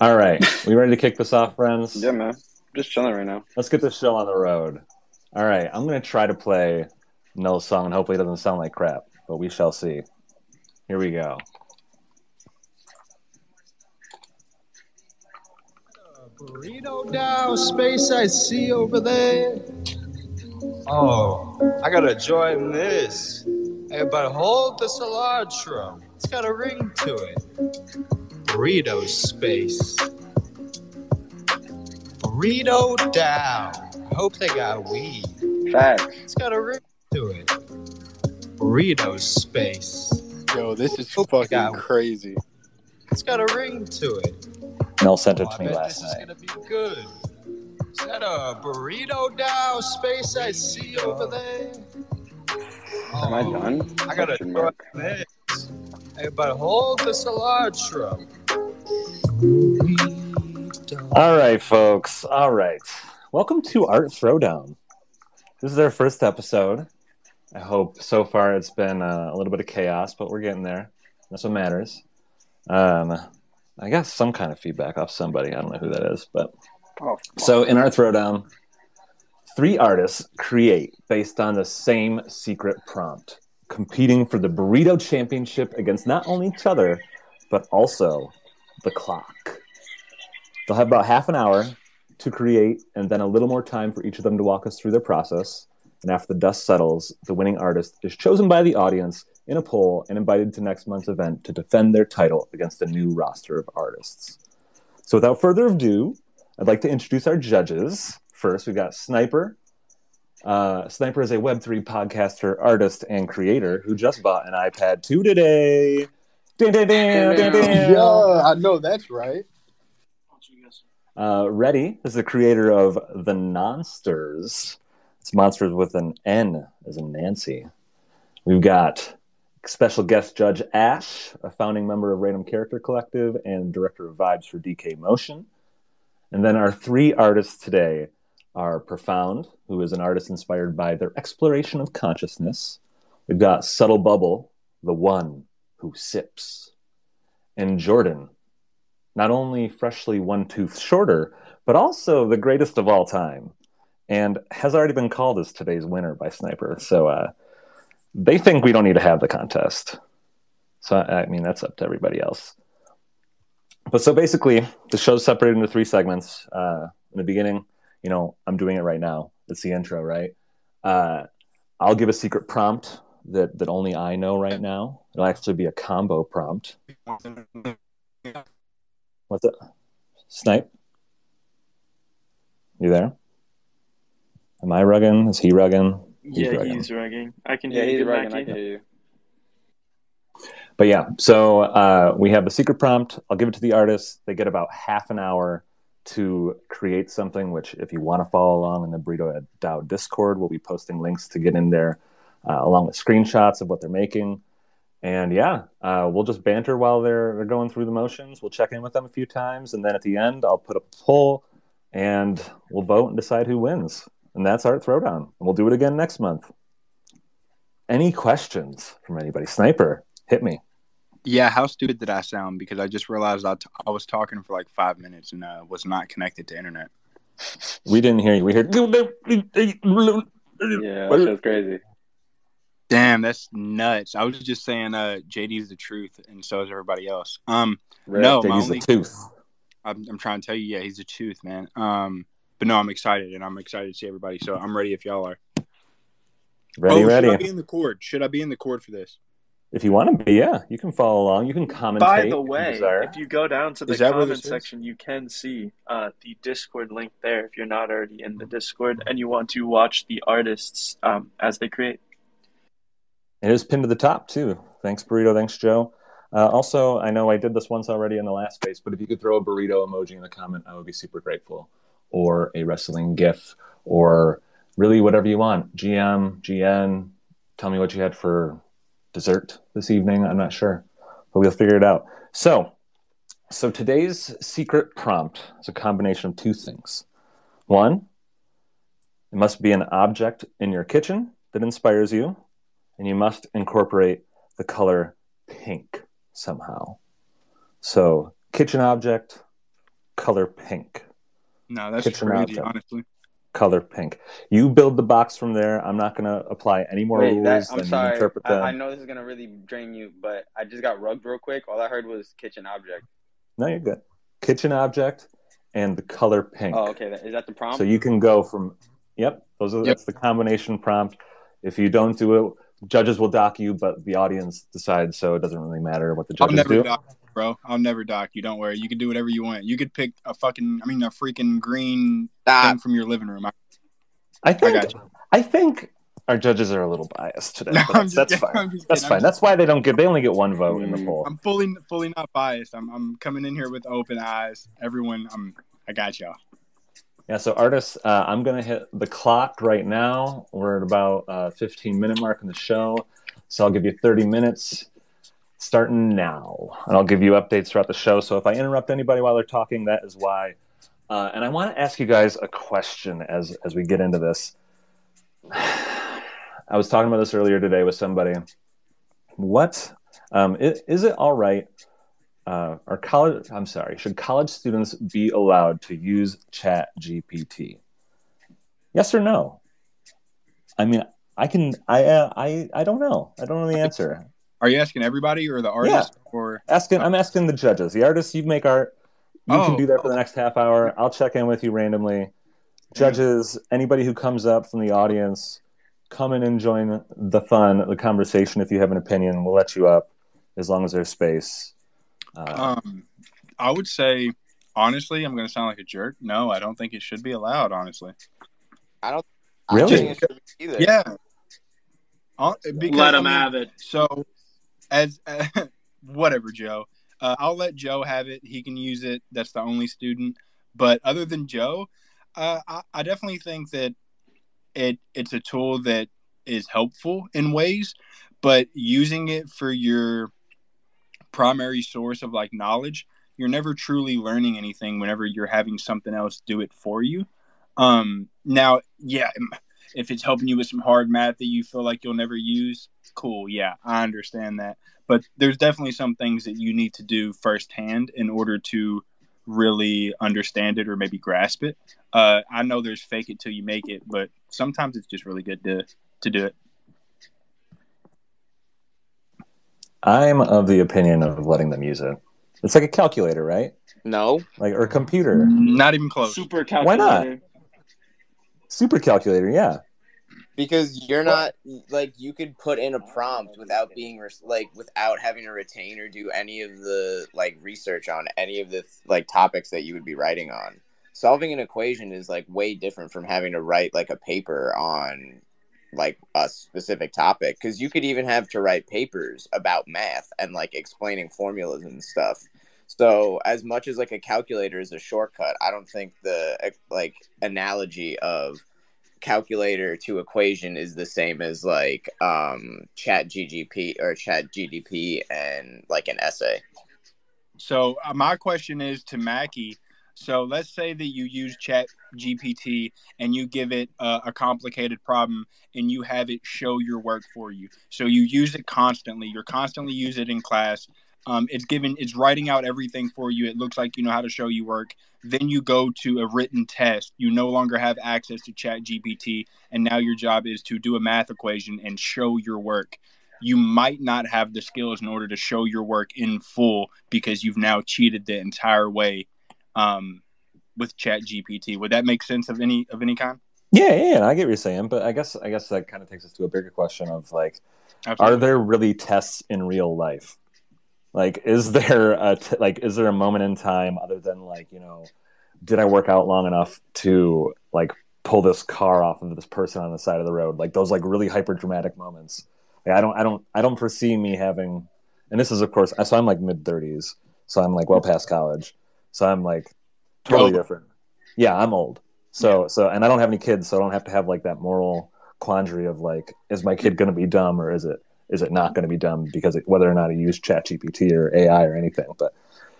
All right, we ready to kick this off, friends? Yeah, man. Just chilling right now. Let's get this show on the road. All right, I'm gonna try to play Noel's song, and hopefully it doesn't sound like crap, but we shall see. Here we go. Burrito DAO space I see over there. Oh, I gotta join this. Hey, but hold the cilantro. It's got a ring to it. Burrito space. Burrito DAO. I hope they got weed. Facts. It's got a ring to it. Burrito space. Yo, this is my fucking God. crazy. It's got a ring to it. Mel sent it Oh, I to me bet last this is night. gonna be good. Is that a burrito DAO space I see over there? Am I Oh, done? I gotta Question try mark. this. Hey, but hold the cilantro. All right, folks. All right. Welcome to Art Throwdown. This is our first episode. I hope so far it's been uh, a little bit of chaos, but we're getting there. That's what matters. Um, I got some kind of feedback off somebody. I don't know who that is, but Oh, so in Art Throwdown, three artists create based on the same secret prompt, competing for the Burrito Championship against not only each other, but also the clock. They'll have about half an hour to create, and then a little more time for each of them to walk us through their process. And after the dust settles, the winning artist is chosen by the audience in a poll and invited to next month's event to defend their title against a new roster of artists. So, without further ado, I'd like to introduce our judges. First, we've got Sniper. Uh, Sniper is a Web3 podcaster, artist, and creator who just bought an iPad 2 today. Ding, ding, ding, ding, ding. Yeah, I know that's right. Uh, Reddy is the creator of The Nonsters. It's monsters with an N as in Nancy. We've got special guest judge Ash, a founding member of Random Character Collective and director of Vibes for DK Motion. And then our three artists today are Profound, who is an artist inspired by their exploration of consciousness. We've got Subtle Bubble, the one who sips. And Jordan, not only freshly one tooth shorter, but also the greatest of all time, and has already been called as today's winner by Sniper. So uh, they think we don't need to have the contest. So I mean, that's up to everybody else. But so basically, the show's separated into three segments. Uh, in the beginning, you know, I'm doing it right now. It's the intro, right? Uh, I'll give a secret prompt that that only I know right now. It'll actually be a combo prompt. What's it? Snipe? You there? Am I rugging? Is he rugging? He's yeah, rugging. he's rugging. I can Yeah, hear he's you, good, right. I can hear you. But yeah, so uh, we have the secret prompt. I'll give it to the artist. They get about half an hour to create something, which, if you want to follow along in the Burrito DAO Discord, we'll be posting links to get in there uh, along with screenshots of what they're making. And yeah, uh, we'll just banter while they're, they're going through the motions. We'll check in with them a few times. And then at the end, I'll put a poll and we'll vote and decide who wins. And that's Art Throwdown. And we'll do it again next month. Any questions from anybody? Sniper, hit me. Yeah, how stupid did I sound? Because I just realized I, t- I was talking for like five minutes and uh, was not connected to internet. We didn't hear you. We heard. Yeah, that shit's crazy. Damn, that's nuts. I was just saying, uh, JD's the truth, and so is everybody else. Um, Rip. No, my JD's only- the tooth. I'm, I'm trying to tell you, yeah, he's the truth, man. Um, but no, I'm excited, and I'm excited to see everybody. So I'm ready if y'all are. Ready, oh, ready. Should I be in the cord? Should I be in the cord for this? If you want to be, yeah, you can follow along. You can comment. By if the way, desire. if you go down to the comment section, you can see uh, the Discord link there if you're not already in the Discord and you want to watch the artists um, as they create. It is pinned to the top too. Thanks, burrito. Thanks, Joe. Uh, also, I know I did this once already in the last space, but if you could throw a burrito emoji in the comment, I would be super grateful. Or a wrestling GIF, or really whatever you want. GM, GN. Tell me what you had for dessert this evening. I'm not sure, but we'll figure it out. So, so today's secret prompt is a combination of two things. One, it must be an object in your kitchen that inspires you, and you must incorporate the color pink somehow. So, kitchen object color pink. No, that's Kitchen crazy. object. Honestly, Color pink. You build the box from there. I'm not going to apply any more Wait, rules that, I'm sorry. interpret I, them. I know this is gonna really drain you, but I just got rugged real quick. All I heard was kitchen object. No, you're good. Kitchen object and the color pink. Oh, okay. Is that the prompt? So you can go from, yep, those are Yep. that's the combination prompt. If you don't do it, judges will dock you, but the audience decides, so it doesn't really matter what the I'll judges never do. dock, you, bro. I'll never dock you. Don't worry. You can do whatever you want. You could pick a fucking, I mean, a freaking green Ah, thing from your living room. I, I I think got you. I think our judges are a little biased today. No, that's, that's kidding. fine. That's kidding. fine. That's why they don't get. They only get one vote in the Mm. poll. I'm fully, fully not biased. I'm, I'm coming in here with open eyes. Everyone, I'm, I got y'all. Yeah. So artists, uh, I'm gonna hit the clock right now. We're at about uh, 15 minute mark in the show, so I'll give you 30 minutes starting now, and I'll give you updates throughout the show. So if I interrupt anybody while they're talking, that is why. Uh, and I want to ask you guys a question as as we get into this. I was talking about this earlier today with somebody. What um, i- is it all right? Uh, are college? I'm sorry. Should college students be allowed to use Chat GPT? Yes or no? I mean, I can. I uh, I I don't know. I don't know the answer. Are you asking everybody or the artist or? Asking. I'm asking the judges. The artists, you make art. You can Oh, do that for the next half hour. I'll check in with you randomly. Judges, anybody who comes up from the audience, come in and join the fun, the conversation. If you have an opinion, we'll let you up as long as there's space. Uh, Um, I would say, honestly, I'm going to sound like a jerk. No, I don't think it should be allowed. Honestly, I don't. Really? I don't think it should be either. yeah. Uh, because, Let I him mean, have it. So, as whatever, Joe. Uh, I'll let Joe have it. He can use it. That's the only student. But other than Joe, uh, I, I definitely think that it it's a tool that is helpful in ways, but using it for your primary source of like knowledge, you're never truly learning anything whenever you're having something else do it for you. Um, now, yeah, if it's helping you with some hard math that you feel like you'll never use, cool. Yeah, I understand that. But there's definitely some things that you need to do firsthand in order to really understand it or maybe grasp it. Uh, I know there's fake it till you make it, but sometimes it's just really good to to do it. I'm of the opinion of letting them use it. It's like a calculator, right? No. Like or a computer, Not even close. Super calculator. Why not? super calculator. Yeah. Because you're not like you could put in a prompt without being like without having to retain or do any of the like research on any of the like topics that you would be writing on. Solving an equation is like way different from having to write like a paper on like a specific topic because you could even have to write papers about math and like explaining formulas and stuff. So as much as like a calculator is a shortcut, I don't think the like analogy of calculator to equation is the same as like um chat ggp or chat gdp and like an essay So uh, my question is to Macki. So let's say that you use Chat GPT and you give it uh, a complicated problem and you have it show your work for you. So you use it constantly. You're constantly use it in class. Um, it's given. It's writing out everything for you. It looks like you know how to show you work. Then you go to a written test. You no longer have access to Chat GPT, and now your job is to do a math equation and show your work you might not have the skills in order to show your work in full because you've now cheated the entire way um, with chat gpt would that make sense of any of any kind Yeah, yeah, yeah, I get what you're saying, but I guess I guess that kind of takes us to a bigger question of like, are there really tests in real life? Like, is there a t- like, is there a moment in time other than like, you know, did I work out long enough to like pull this car off of this person on the side of the road? Like those like really hyper dramatic moments. Like, I don't, I don't, I don't foresee me having. And this is of course, so I'm like mid thirties, so I'm like well past college, so I'm like totally different. Yeah, I'm old. So so and I don't have any kids, so I don't have to have like that moral quandary of like, is my kid going to be dumb or is it is it not going to be dumb because it, whether or not he used ChatGPT or AI or anything. But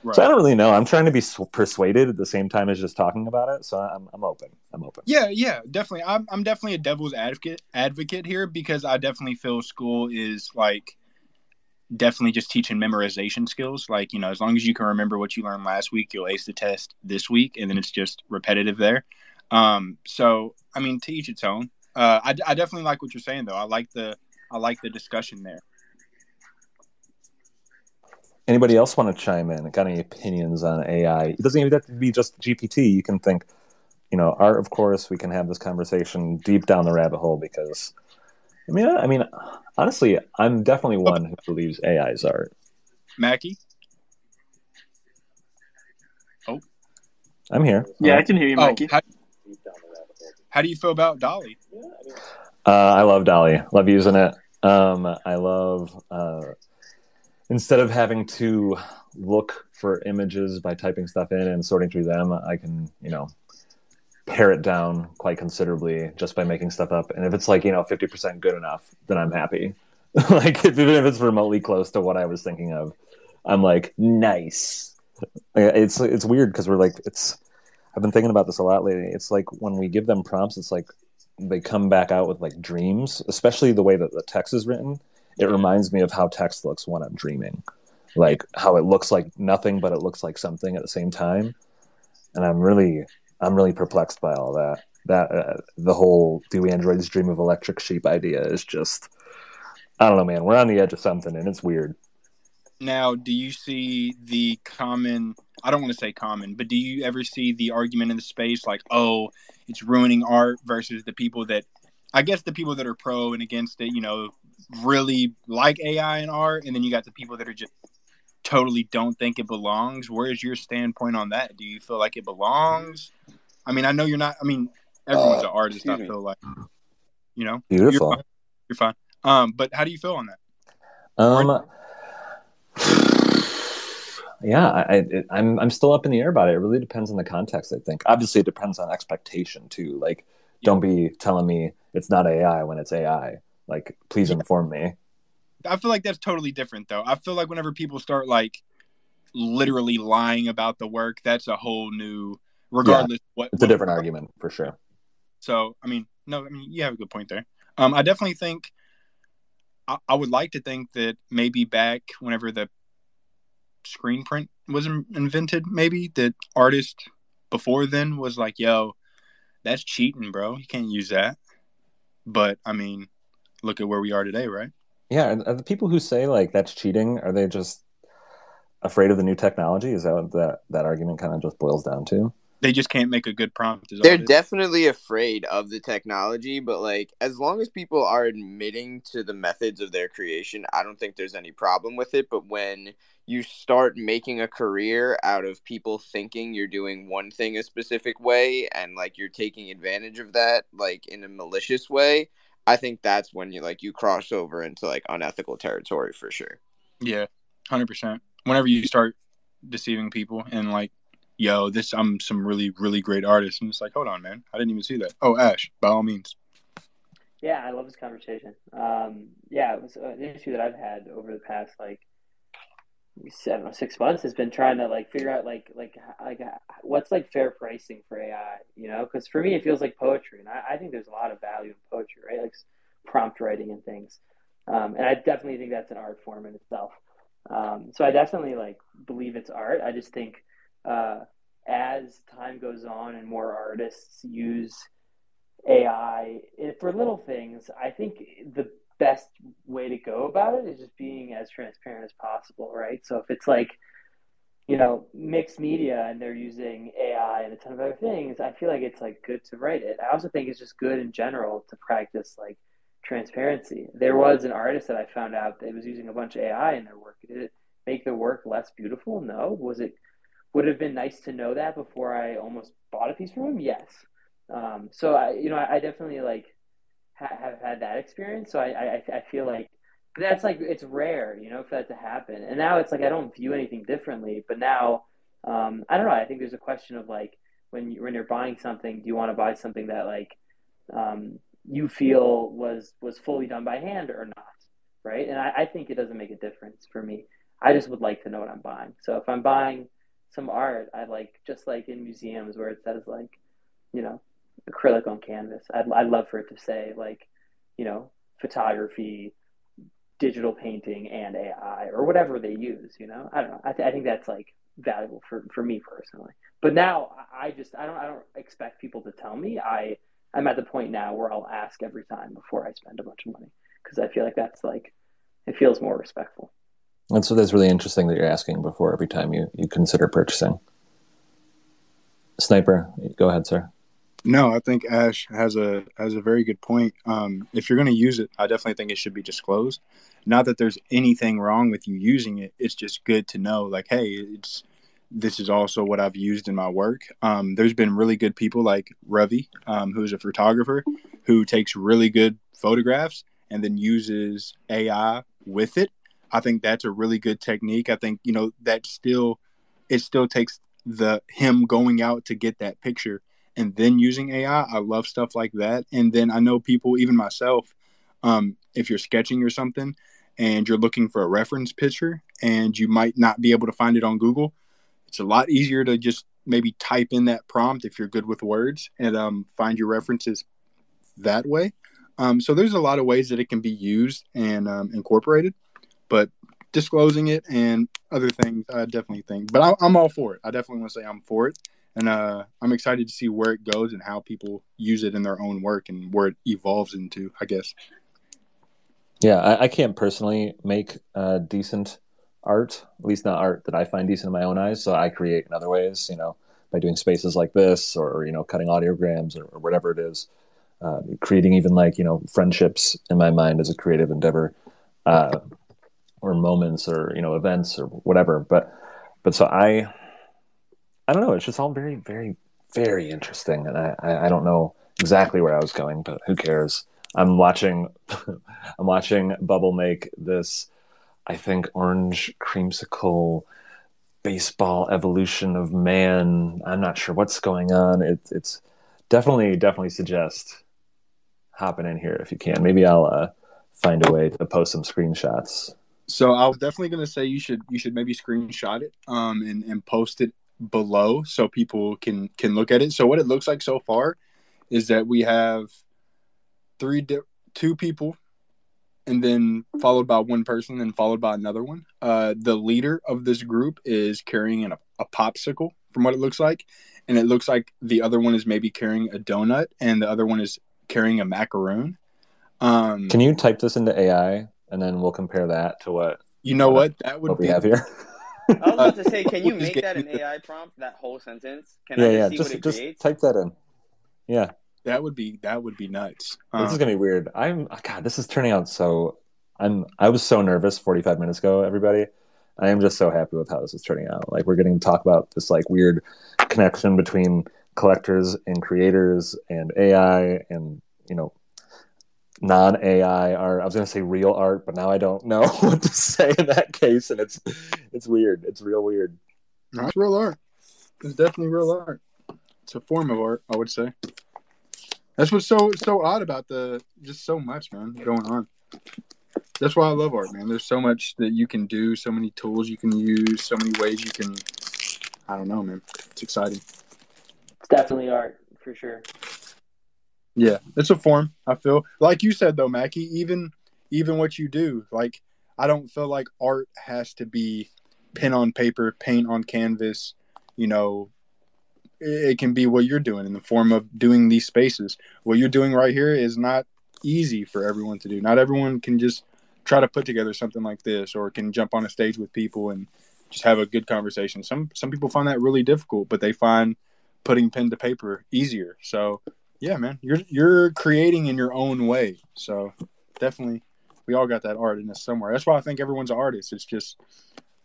right. so I don't really know. I'm trying to be persuaded at the same time as just talking about it. So I'm I'm open. I'm open. yeah yeah definitely I'm, I'm definitely a devil's advocate advocate here because i definitely feel school is like definitely just teaching memorization skills. Like, you know, as long as you can remember what you learned last week, you'll ace the test this week, and then it's just repetitive there. Um, so, I mean, to each its own. Uh, I, I definitely like what you're saying, though. I like the I like the discussion there. Anybody else want to chime in? Got any opinions on AI? It doesn't even have to be just GPT. You can think, you know, art. Of course, we can have this conversation deep down the rabbit hole because, I mean, I mean, honestly, I'm definitely one who believes AI is art. Macki, Oh, I'm here. Yeah, I can hear you, oh, how, how do you feel about DALL-E? Uh, I love DALL-E. Love using it. Um, I love uh, instead of having to look for images by typing stuff in and sorting through them, I can you know pare it down quite considerably just by making stuff up. And if it's like you know fifty percent good enough, then I'm happy. like even if it's remotely close to what I was thinking of, I'm like nice. It's it's weird because we're like it's. I've been thinking about this a lot lately. It's like when we give them prompts, it's like they come back out with like dreams, especially the way that the text is written. It reminds me of how text looks when I'm dreaming, like how it looks like nothing, but it looks like something at the same time. And I'm really, I'm really perplexed by all that. That uh, the whole "do androids dream of electric sheep" idea is just, I don't know, man. We're on the edge of something, and it's weird. Now, do you see the common? I don't want to say common, but do you ever see the argument in the space like, "Oh, it's ruining art," versus the people that, I guess, the people that are pro and against it, you know, really like AI and art, and then you got the people that are just totally don't think it belongs. Where's your standpoint on that? Do you feel like it belongs? I mean, I know you're not. I mean, everyone's Uh, an artist. I feel like, you know, Beautiful. You're fine. You're fine. Um, but how do you feel on that? Um, yeah, I, I, it- I'm I'm still up in the air about it. It really depends on the context. I think obviously it depends on expectation too. Like, don't be telling me it's not AI when it's AI. Like, please Yeah. inform me. I feel like that's totally different though. I feel like whenever people start like literally lying about the work, that's a whole new regardless what It's a what- different argument for sure. So I mean, no, I mean you have a good point there. Um, I definitely think I, I would like to think that maybe back whenever the screen print was in- invented, maybe that artist before then was like, "Yo, that's cheating, bro. You can't use that." But I mean, look at where we are today, right? Yeah, are, are the people who say like that's cheating? Are they just afraid of the new technology? Is that what that that argument kind of just boils down to? They just can't make a good prompt. Is They're definitely afraid of the technology, but like as long as people are admitting to the methods of their creation, I don't think there's any problem with it. But when you start making a career out of people thinking you're doing one thing a specific way and like you're taking advantage of that like in a malicious way, I think that's when you like you cross over into like unethical territory for sure. Yeah, hundred percent. Whenever you start deceiving people and like, yo, this I'm some really really great artist, and it's like, hold on, man, I didn't even see that. Oh, Ash, by all means. Yeah, I love this conversation. Um, yeah, it was an issue that I've had over the past like Know six months has been trying to like figure out like like like what's like fair pricing for AI. You know, because for me it feels like poetry, and I, I think there's a lot of value in poetry, right? Like prompt writing and things. Um, and I definitely think that's an art form in itself. Um, so I definitely like believe it's art. I just think uh, as time goes on and more artists use AI it- for little things, I think the best way to go about it is just being as transparent as possible, right? So if it's like, you know, mixed media and they're using AI and a ton of other things, I feel like it's like good to write it. I also think it's just good in general to practice like transparency. There was an artist that I found out that was using a bunch of AI in their work. Did it make the work less beautiful? No. Was it would have been nice to know that before I almost bought a piece from him? Yes. Um, so I, you know, I, I definitely like ha- have had that experience. So I, I, I feel like that's like it's rare, you know, for that to happen. And now it's like I don't view anything differently. But now, um, I don't know. I think there's a question of like when you when you're buying something, do you want to buy something that like um, you feel was was fully done by hand or not, right? And I, I think it doesn't make a difference for me. I just would like to know what I'm buying. So if I'm buying some art, I like just like in museums where it says like, you know, acrylic on canvas. I'd I'd love for it to say like, you know, photography digital painting and AI or whatever they use. You know, I don't know. I, th- I think that's like valuable for for me personally. But now I just I don't I don't expect people to tell me. I I'm at the point now where I'll ask every time before I spend a bunch of money because I feel like that's like it feels more respectful. And so that's really interesting that you're asking before every time you, you consider purchasing. Sniper, go ahead, sir. No, I think Ash has a has a very good point. Um, if you're going to use it, I definitely think it should be disclosed. Not that there's anything wrong with you using it. It's just good to know, like, hey, it's this is also what I've used in my work. Um, there's been really good people like Ravi, um, who's a photographer, who takes really good photographs and then uses AI with it. I think that's a really good technique. I think you know that still it still takes the him going out to get that picture and then using AI. I love stuff like that. And then I know people, even myself, um, if you're sketching or something and you're looking for a reference picture and you might not be able to find it on Google, it's a lot easier to just maybe type in that prompt if you're good with words and um, find your references that way. Um, so there's a lot of ways that it can be used and um, incorporated, but disclosing it and other things, I definitely think. But I, am all for it. I definitely want to say I'm for it, and uh, I'm excited to see where it goes and how people use it in their own work and where it evolves into. I guess. Yeah, I, I can't personally make uh, decent art, at least not art that I find decent in my own eyes. So I create in other ways, you know, by doing spaces like this or, you know, cutting audiograms or, or whatever it is. Uh, creating even like, you know, friendships in my mind as a creative endeavor. Uh, or moments or, you know, events or whatever. But but so I I don't know, it's just all very, very, very interesting. And I, I, I don't know exactly where I was going, but who cares? I'm watching I'm watching Bubble make this I think orange creamsicle baseball evolution of man. I'm not sure what's going on. It, it's definitely definitely suggest hopping in here if you can. Maybe I'll uh, find a way to post some screenshots. So I was definitely going to say you should you should maybe screenshot it um, and and post it below so people can can look at it. So what it looks like so far is that we have three di- two people and then followed by one person and followed by another one. Uh, the leader of this group is carrying an, a popsicle, from what it looks like, and it looks like the other one is maybe carrying a donut, and the other one is carrying a macaroon. Um, Can you type this into AI, and then we'll compare that to what you know? What that would what be. we have here. I was about to say, can you make that an AI prompt? That whole sentence? Can yeah, I just yeah. see Just what it just creates? type that in. Yeah. That would be that would be nuts. this is Um, gonna be weird. I'm God. This is turning out so. I'm. I was so nervous 45 minutes ago. Everybody, I am just so happy with how this is turning out. Like we're getting to talk about this like weird connection between collectors and creators and AI and you know non AI art. I was gonna say real art, but now I don't know what to say in that case, and it's it's weird. It's real weird. no, it's real art. It's definitely real art. It's a form of art, I would say. That's what's so so odd about the just so much, man, going on. That's why I love art, man. There's so much that you can do, so many tools you can use, so many ways you can. I don't know, man. It's exciting. It's definitely art for sure. Yeah, it's a form. I feel like you said though, Macki. Even even what you do, like I don't feel like art has to be pen on paper, paint on canvas. You know, it, it can be what you're doing in the form of doing these spaces. What you're doing right here is not easy for everyone to do. Not everyone can just try to put together something like this, or can jump on a stage with people and just have a good conversation. Some some people find that really difficult, but they find putting pen to paper easier. So yeah, man, you're you're creating in your own way. So definitely, we all got that art in us somewhere. That's why I think everyone's an artist. It's just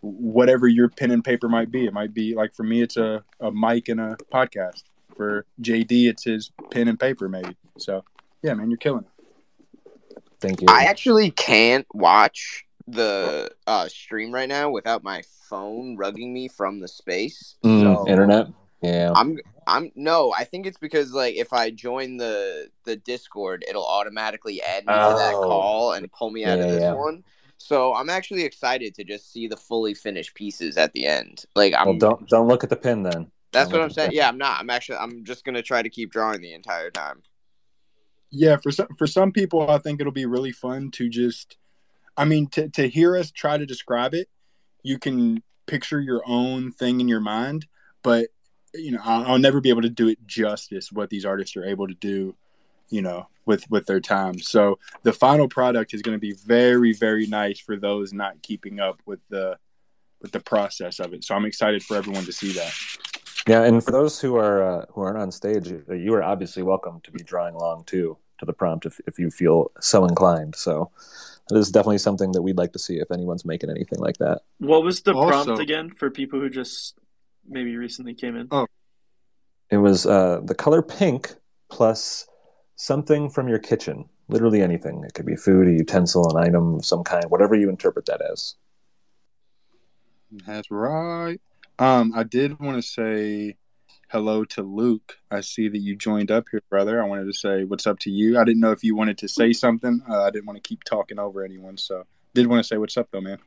whatever your pen and paper might be. It might be like for me, it's a a mic and a podcast. For JD, it's his pen and paper, maybe. So yeah, man, you're killing it. Thank you. I actually can't watch the uh, stream right now without my phone rugging me from the space. Mm, so internet. Yeah. I'm I'm no, I think it's because like if I join the the Discord, it'll automatically add me to that Oh. call and pull me out of this yeah. one. So I'm actually excited to just see the fully finished pieces at the end. Like I'm well, don't don't look at the pin then. that's don't what I'm saying. Yeah, I'm not. I'm actually I'm just gonna try to keep drawing the entire time. Yeah, for some for some people, I think it'll be really fun to just I mean, to to hear us try to describe it, you can picture your own thing in your mind, but you know, I'll, I'll never be able to do it justice what these artists are able to do, you know, with with their time. So the final product is going to be very very nice for those not keeping up with the with the process of it. So I'm excited for everyone to see that. Yeah, and for those who are uh, who aren't on stage, you are obviously welcome to be drawing along too to the prompt if, if you feel so inclined. So it is definitely something that we'd like to see if anyone's making anything like that. What was the Also- prompt again for people who just maybe recently came in? Oh. It was uh, the color pink plus something from your kitchen. Literally anything. It could be food, a utensil, an item of some kind, whatever you interpret that as. That's right. Um, I did want to say hello to Luke. I see that you joined up here, brother. I wanted to say what's up to you. I didn't know if you wanted to say something. Uh, I didn't want to keep talking over anyone, so did want to say what's up though, man.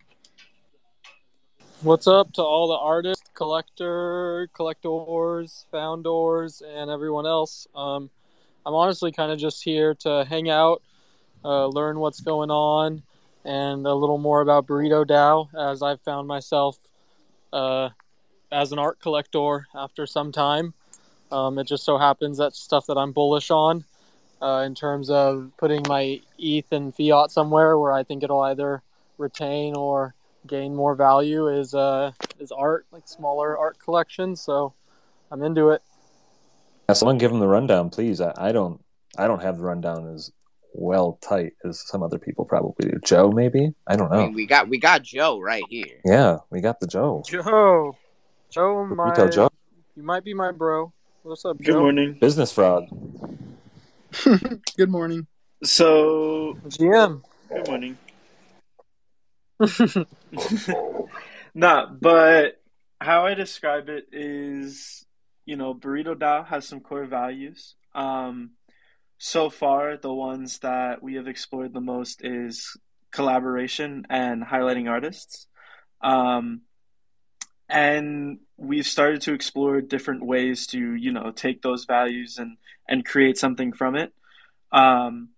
What's up to all the artists, collector, collectors, founders, and everyone else? Um, I'm honestly kind of just here to hang out, uh, learn what's going on, and a little more about Burrito DAO as I've found myself uh, as an art collector after some time. Um, it just so happens that's stuff that I'm bullish on uh, in terms of putting my ETH and fiat somewhere where I think it'll either retain or gain more value is uh is art like smaller art collections so i'm into it Yeah, someone give them the rundown, please. I, I don't I don't have the rundown as well tight as some other people probably do. Joe, maybe? I don't I know. mean, we got we got Joe right here. Yeah, we got the Joe. joe joe my Retail Joe. you might be my bro what's up Good joe morning. Business fraud. Good morning. So, gm good morning. nah, but how I describe it is, you know, Burrito DAO has some core values. Um, so far, the ones that we have explored the most is collaboration and highlighting artists. Um, and we've started to explore different ways to, you know, take those values and and create something from it. Um,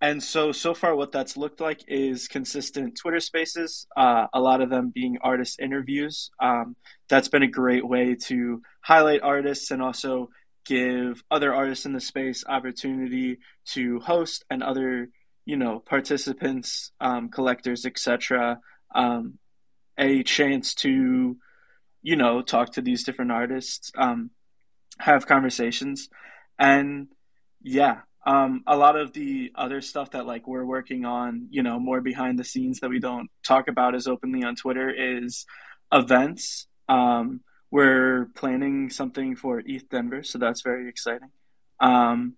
and so, so far, what that's looked like is consistent Twitter spaces, uh, a lot of them being artist interviews. Um, that's been a great way to highlight artists and also give other artists in the space opportunity to host and other, you know, participants, um, collectors, etc., um, a chance to, you know, talk to these different artists, um, have conversations, and yeah, um, a lot of the other stuff that like we're working on, you know, more behind the scenes that we don't talk about as openly on Twitter is events. Um, we're planning something for ETH Denver, so that's very exciting. Um,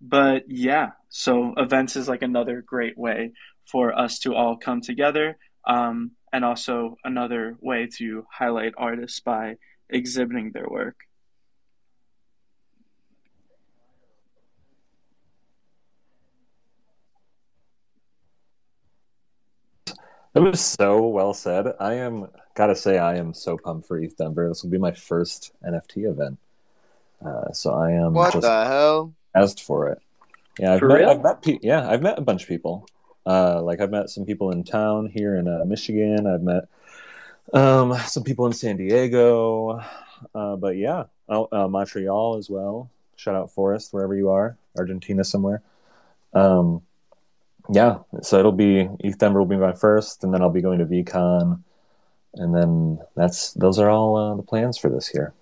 but yeah, so events is like another great way for us to all come together, um, and also another way to highlight artists by exhibiting their work. It was so well said. I am gotta say I am so pumped for ETH Denver. This will be my first NFT event. Uh, so I am What just the hell? asked for it. Yeah, I've For met, real? I've met pe- yeah, I've met a bunch of people. Uh, like I've met some people in town here in uh, Michigan. I've met um, some people in San Diego. Uh, but yeah, oh, uh, Montreal as well. Shout out Forest wherever you are, Argentina somewhere. Um, yeah, so it'll be ETH Denver will be my first, and then I'll be going to VeeCon, and then that's those are all uh, the plans for this year.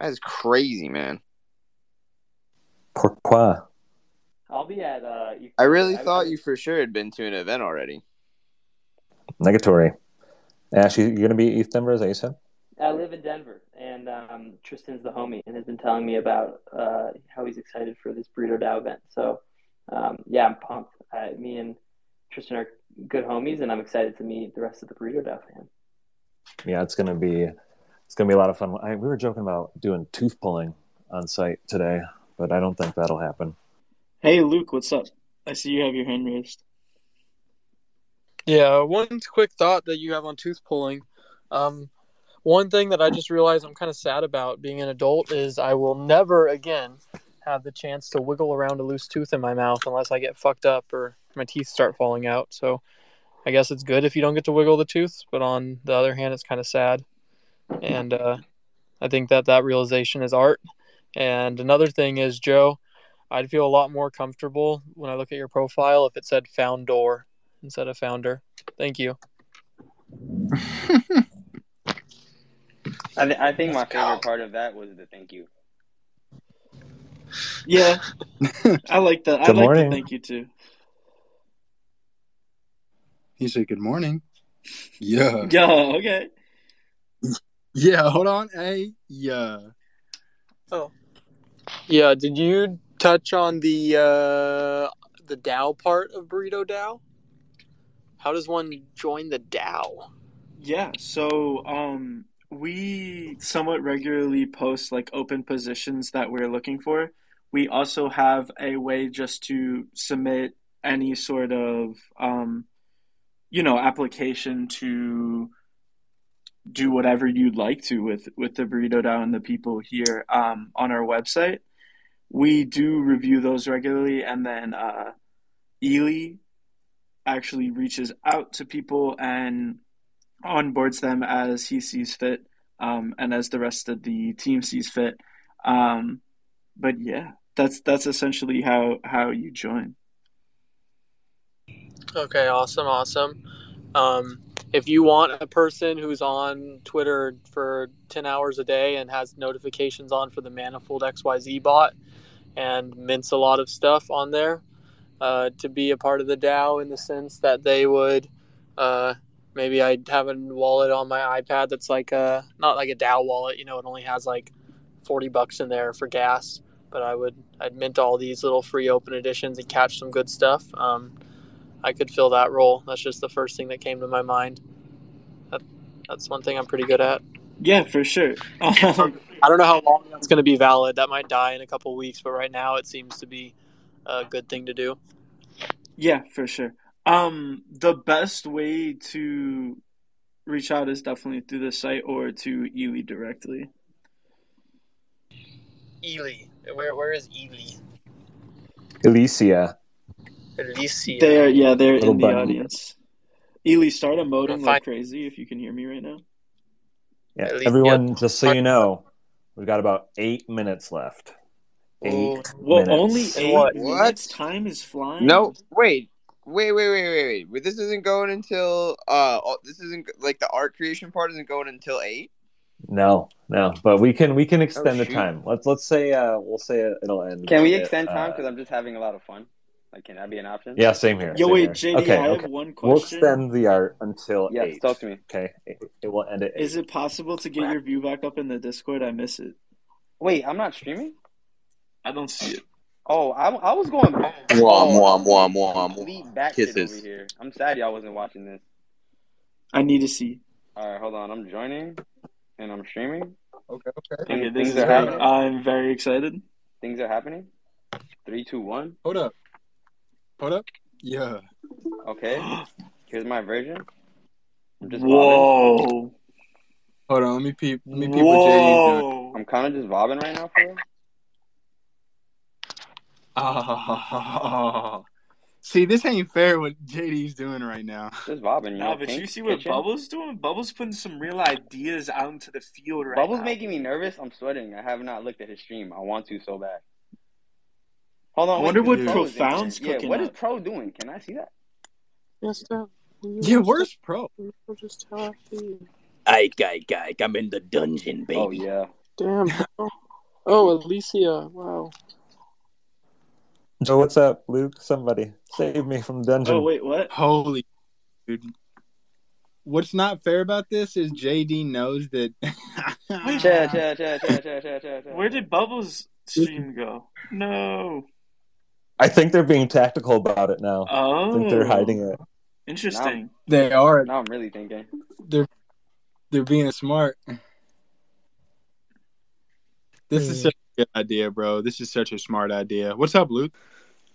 That is crazy, man. Pourquoi? I'll be at. Uh, I really I- thought I- you for sure had been to an event already. Negatory. Ash, you, you're going to be at ETH Denver, as that you said? I live in Denver, and um, Tristan's the homie, and has been telling me about uh, how he's excited for this Burrito DAO event. So, um, yeah, I'm pumped. I, me and Tristan are good homies, and I'm excited to meet the rest of the Burrito DAO fam. Yeah, it's gonna be it's gonna be a lot of fun. I, we were joking about doing tooth pulling on site today, but I don't think that'll happen. Hey, Luke, what's up? I see you have your hand raised. Yeah, one quick thought that you have on tooth pulling. Um, one thing that I just realized I'm kind of sad about being an adult is I will never again have the chance to wiggle around a loose tooth in my mouth unless I get fucked up or my teeth start falling out. So I guess it's good if you don't get to wiggle the tooth, but on the other hand, it's kind of sad. And uh, I think that that realization is art. And another thing is, Joe, I'd feel a lot more comfortable when I look at your profile if it said founder instead of founder. Thank you. I, th- I think my favorite part of that was the thank you. Yeah, I like that. I Good like morning. the thank you too. He said, "Good morning." Yeah. Yo, okay. Yeah. Hold on. Hey. Yeah. Oh. Yeah, did you touch on the uh, the DAO part of Burrito DAO? How does one join the DAO? Yeah, so um we somewhat regularly post like open positions that we're looking for. We also have a way just to submit any sort of um you know application to do whatever you'd like to with with the burrito DAO and the people here um on our website. We do review those regularly and then uh Ely actually reaches out to people and onboards them as he sees fit um, and as the rest of the team sees fit. Um, but yeah, that's that's essentially how how you join. Okay, awesome, awesome. Um, if you want a person who's on Twitter for 10 hours a day and has notifications on for the Manifold XYZ bot and mints a lot of stuff on there uh, to be a part of the DAO in the sense that they would uh, maybe I'd have a wallet on my iPad that's like a not like a DAO wallet, you know, it only has like 40 bucks in there for gas, but I would I'd mint all these little free open editions and catch some good stuff. Um, I could fill that role. That's just the first thing that came to my mind. That, that's one thing I'm pretty good at. Yeah, for sure. I don't know how long that's going to be valid. That might die in a couple weeks, but right now it seems to be a good thing to do. yeah, for sure. Um, the best way to reach out is definitely through the site or to Ely directly. Ely, where where is Ely? Alicia. Alicia. They're yeah, they're Little in the bunny. audience. Ely, start emoting Fine. like crazy if you can hear me right now. Yeah, Alicia. everyone, just so you know, we've got about eight minutes left. Eight. Well, minutes. only eight what? minutes. Time is flying. No, wait, wait, wait, wait, wait, wait. But this isn't going until uh, oh, this isn't like the art creation part isn't going until eight. No, no, but we can we can extend the time. Let's let's say uh, we'll say it, it'll end. Can we at, extend time? uh, Because I'm just having a lot of fun. Like, can that be an option? yeah, same here. Yo, same wait, here. JD, okay, I have okay. one question. We'll question. extend the art until Yes, eight. talk to me. Okay, it, it will end at eight. Is it possible to get your view back up in the Discord? I miss it. Wait, I'm not streaming. I don't see it. Oh, I, I was going. Mwah, Oh, mwah, mwah, I'm mwah, mwah. back Kisses. over here. I'm sad y'all wasn't watching this. I need to see. All right, hold on. I'm joining, and I'm streaming. Okay. Okay. Things, Okay, things is are great. happening. I'm very excited. Things are happening. Three, two, one. Hold up. Hold up. Yeah. Okay. Here's my version. I'm just bobbing. Whoa! Hold on. Let me peep. Let me peep what JD's doing. Whoa! I'm kind of just bobbing right now, for real. Ah. See, this ain't fair what JD's doing right now. Just bobbing. You Nah, know, but you see what kitchen. Bubbles doing? Bubbles putting some real ideas out into the field right Bubbles now. making me nervous. I'm sweating. I have not looked at his stream. I want to so bad. Hold on. I wait, wonder what Pro is in Profound's here. Yeah, cooking what is up. Pro doing? Can I see that? Yes, Dad. Yeah, where's Pro? Just happy. Ike, Ike, Ike, I'm in the dungeon, baby. Oh yeah. Damn. Oh, Alicia. Wow. So what's up, Luke? Somebody save me from the dungeon. Oh wait, what? Holy dude. What's not fair about this is JD knows that. Where did Bubbles' stream go? No. I think they're being tactical about it now. Oh. I think they're oh. hiding it. Interesting. they are. Now I'm really thinking. They're they're being smart. This is hmm. such a good idea, bro. This is such a smart idea. What's up, Luke?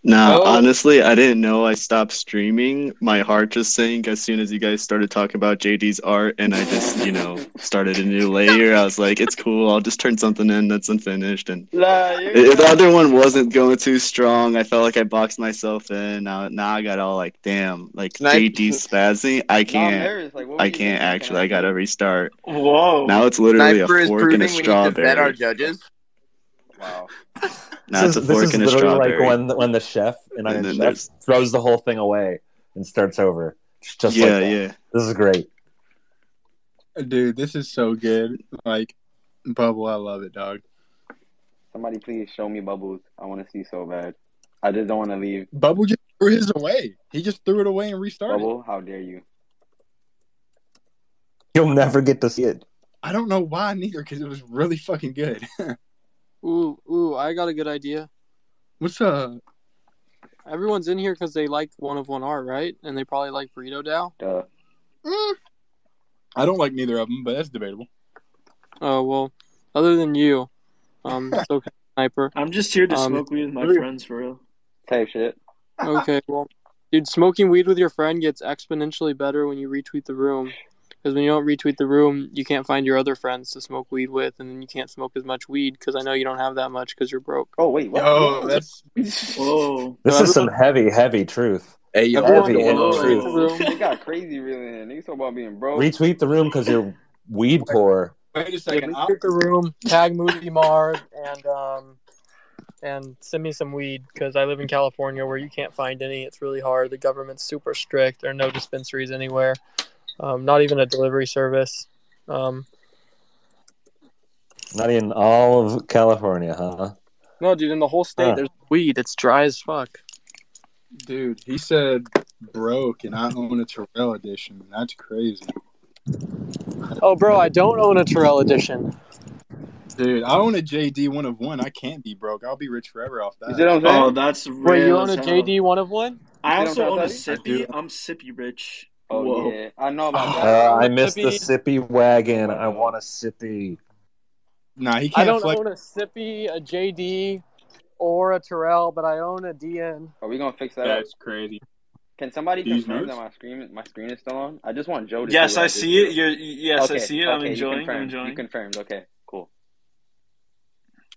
Nah, Oh. honestly, I didn't know I stopped streaming. My heart just sank as soon as you guys started talking about JD's art, and I just, you know, started a new layer. I was like, it's cool. I'll just turn something in that's unfinished. And Nah, you're if the other one wasn't going too strong, I felt like I boxed myself in. Now, now I got all like, damn, like Snipe- JD's spazzing. I can't. Like, I can't thinking? actually. I gotta restart. Whoa. Now it's literally Sniper a fork proving and a we need to vet our judges. Wow. Now a this is, this fork is and a literally like when the, when the chef in And Iron then Chef there's- throws the whole thing away and starts over. Just, just yeah, like that. yeah. This is great. Dude, this is so good. Like, Bubble, I love it, dog. Somebody please show me bubbles. I want to see so bad. I just don't want to leave. Bubble just threw his away. He just threw it away and restarted. Bubble, how dare you? You'll never get to see it. I don't know why neither, because it was really fucking good. Ooh, ooh, I got a good idea. What's up? Everyone's in here because they like one of one art, right? And they probably like Burrito DAO. Duh. I don't like neither of them, but that's debatable. Oh well, other than you, um, it's okay, sniper. I'm just here to Um, smoke weed with my really? friends for real. Type shit. Okay, well, dude, smoking weed with your friend gets exponentially better when you retweet the room. Because when you don't retweet the room, you can't find your other friends to smoke weed with, and then you can't smoke as much weed because I know you don't have that much because you're broke. Oh wait, what? Yo, that's Whoa. This So is some heavy, heavy truth. Hey, yo, Heavy, heavy Whoa. truth. The room. They got crazy really. in. Niggas talk about being broke. Retweet the room because you're weed poor. wait a second. I'll- retweet the room, tag Moody Mars, and um, and send me some weed because I live in California where you can't find any. It's really hard. The government's super strict. There are no dispensaries anywhere. Um, not even a delivery service. Um, Not in all of California, huh? no, dude, in the whole state, Huh. there's weed. It's dry as fuck. Dude, he said broke, and I own a Terrell edition. That's crazy. Oh, bro, I don't own a Terrell edition. Dude, I own a JD one of one. I can't be broke. I'll be rich forever off You see what that. Oh, that's real. Wait, you own a. JD one of one? I You also own a sippy. I'm sippy rich. Oh Whoa. yeah, I know about Uh, that. I missed the Sippy. sippy wagon. I want a sippy. Nah, he can't I don't flex. own a Sippy, a JD, or a Terrell, but I own a DN. Are we gonna fix that? up? That's crazy. Can somebody These confirm nerds? that my screen my screen is still on? I just want Joe to. Yes, see I see it. You're, yes, I see it. I'm okay, you enjoying. I'm confirmed. enjoying. You confirmed. Okay, cool.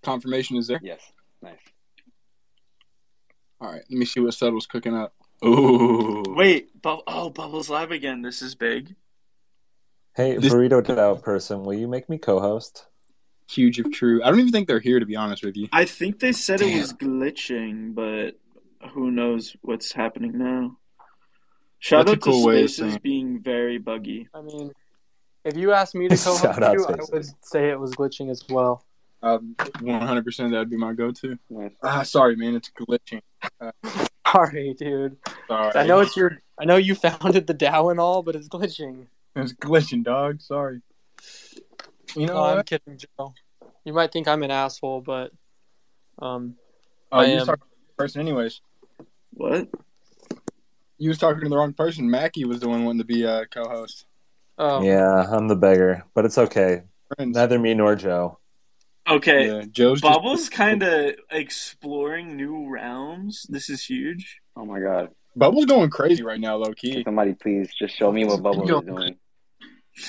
Confirmation is there. Yes, nice. All right, let me see what Subtle's cooking up. Ooh. Wait, bu- oh, Bubbles Live again. This is big. Hey, This- burrito to person, will you make me co-host? Huge if true. I don't even think they're here to be honest with you. I think they said it was glitching, but who knows what's happening now. Shout That's a out cool to way of Spaces saying- being very buggy. I mean, if you asked me to co-host out you, I Spaces. would say it was glitching as well. Um, 100% that'd be my go-to. Nice. Ah, sorry, man, it's glitching. Sorry, dude. Sorry, I know it's your. I know you founded the DAO and all, but it's glitching. it's glitching, dog. Sorry. You know No, I'm kidding, Joe. You might think I'm an asshole, but um, Oh, I you was am. talking to the wrong person, anyways. What? You was talking to the wrong person. Macki was the one wanting to be a co-host. oh, Yeah, I'm the beggar, but it's okay. Friends. Neither me nor Joe. Okay, Yeah, Joe's just- Bubbles kind of exploring new realms. This is huge. Oh my god. Bubbles going crazy right now, low Can key. somebody please just show me what Bubbles is doing?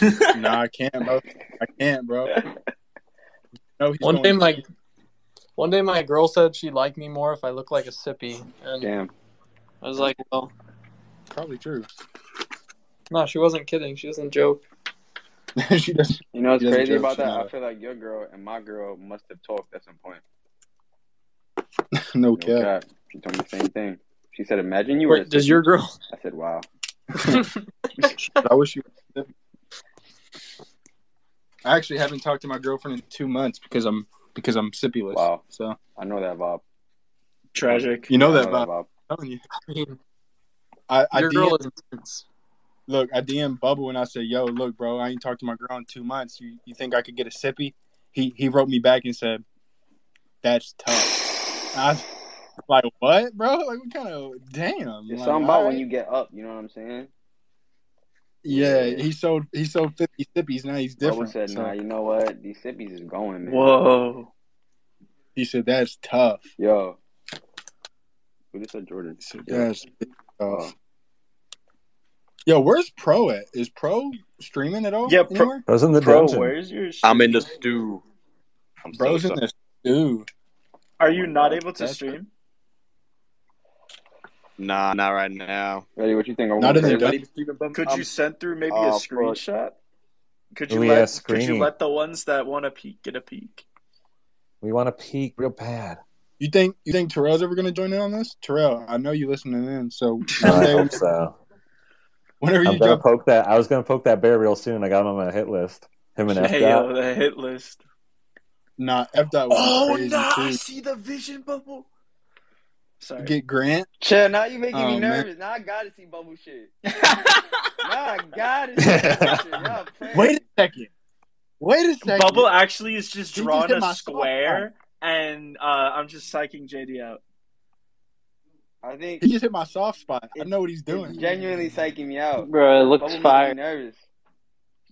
nah, I can't, bro. I can't, bro. No, he's one going day my one day my girl said she'd like me more if I look like a sippy, and Damn. I was like, well, probably true. no, she wasn't kidding. She doesn't joke. she does. You know what's crazy about that? know I feel like your girl and my girl must have talked at some point. no No cap. cap. She told me the same thing. She said, "Imagine you were." does your girl? I said, "Wow." I wish you. I actually haven't talked to my girlfriend in two months because I'm because I'm sippyless. Wow. So I know that, Bob. Tragic. you know I that, Bob. Bob. I'm telling you. I mean, I, I your DM, girl is intense. Look. I DM Bubble and I said, "Yo, look, bro. I ain't talked to my girl in two months. You you think I could get a sippy?" He he wrote me back and said, "That's tough." I was like, "What, bro? Like, what kind of damn?" It's Like, something about when you get up. You know what I'm saying? Yeah, Yeah. he sold he sold fifty sippies. Now he's Bubble different. said, So "Nah, you know what? These sippies is going, man." Whoa. he said, "That's tough." Yo, Who just said Jordan? Yes. Uh, yo, where's Pro at? Is Pro streaming at all? Yeah, Pro- anywhere? In the Bro, dungeon. where's your? I'm in the stream? stew. I'm so in the this. Dude. Are you not able to That's- stream? Nah, not right now. Ready? What you think? I'm Not in the say? Everybody Could I'm- you send through maybe Oh, a fuck. screenshot? Could you yeah, let Could you screening. let the ones that want to peek get a peek? We want to peek real bad. You think you think Terrell's ever gonna join in on this? Terrell, I know you listening in, so I hope so. Whenever I'm gonna jump, poke that. I was gonna poke that bear real soon. I got him on my hit list. Him and F Hey, the hit list. nah, F dot was Oh crazy no! I see the vision bubble. Sorry. Get Grant. Chill. Now you making Oh, me man. nervous. Now I gotta see bubble shit. now I gotta see bubble shit. Y'all. Wait a second. Wait a second. Bubble actually is just He drawn hit a square, and uh, I'm just psyching JD out. I think He just hit my soft spot. I know what he's it's doing. genuinely psyching me out. Bro, it looks Bubble making fire. nervous.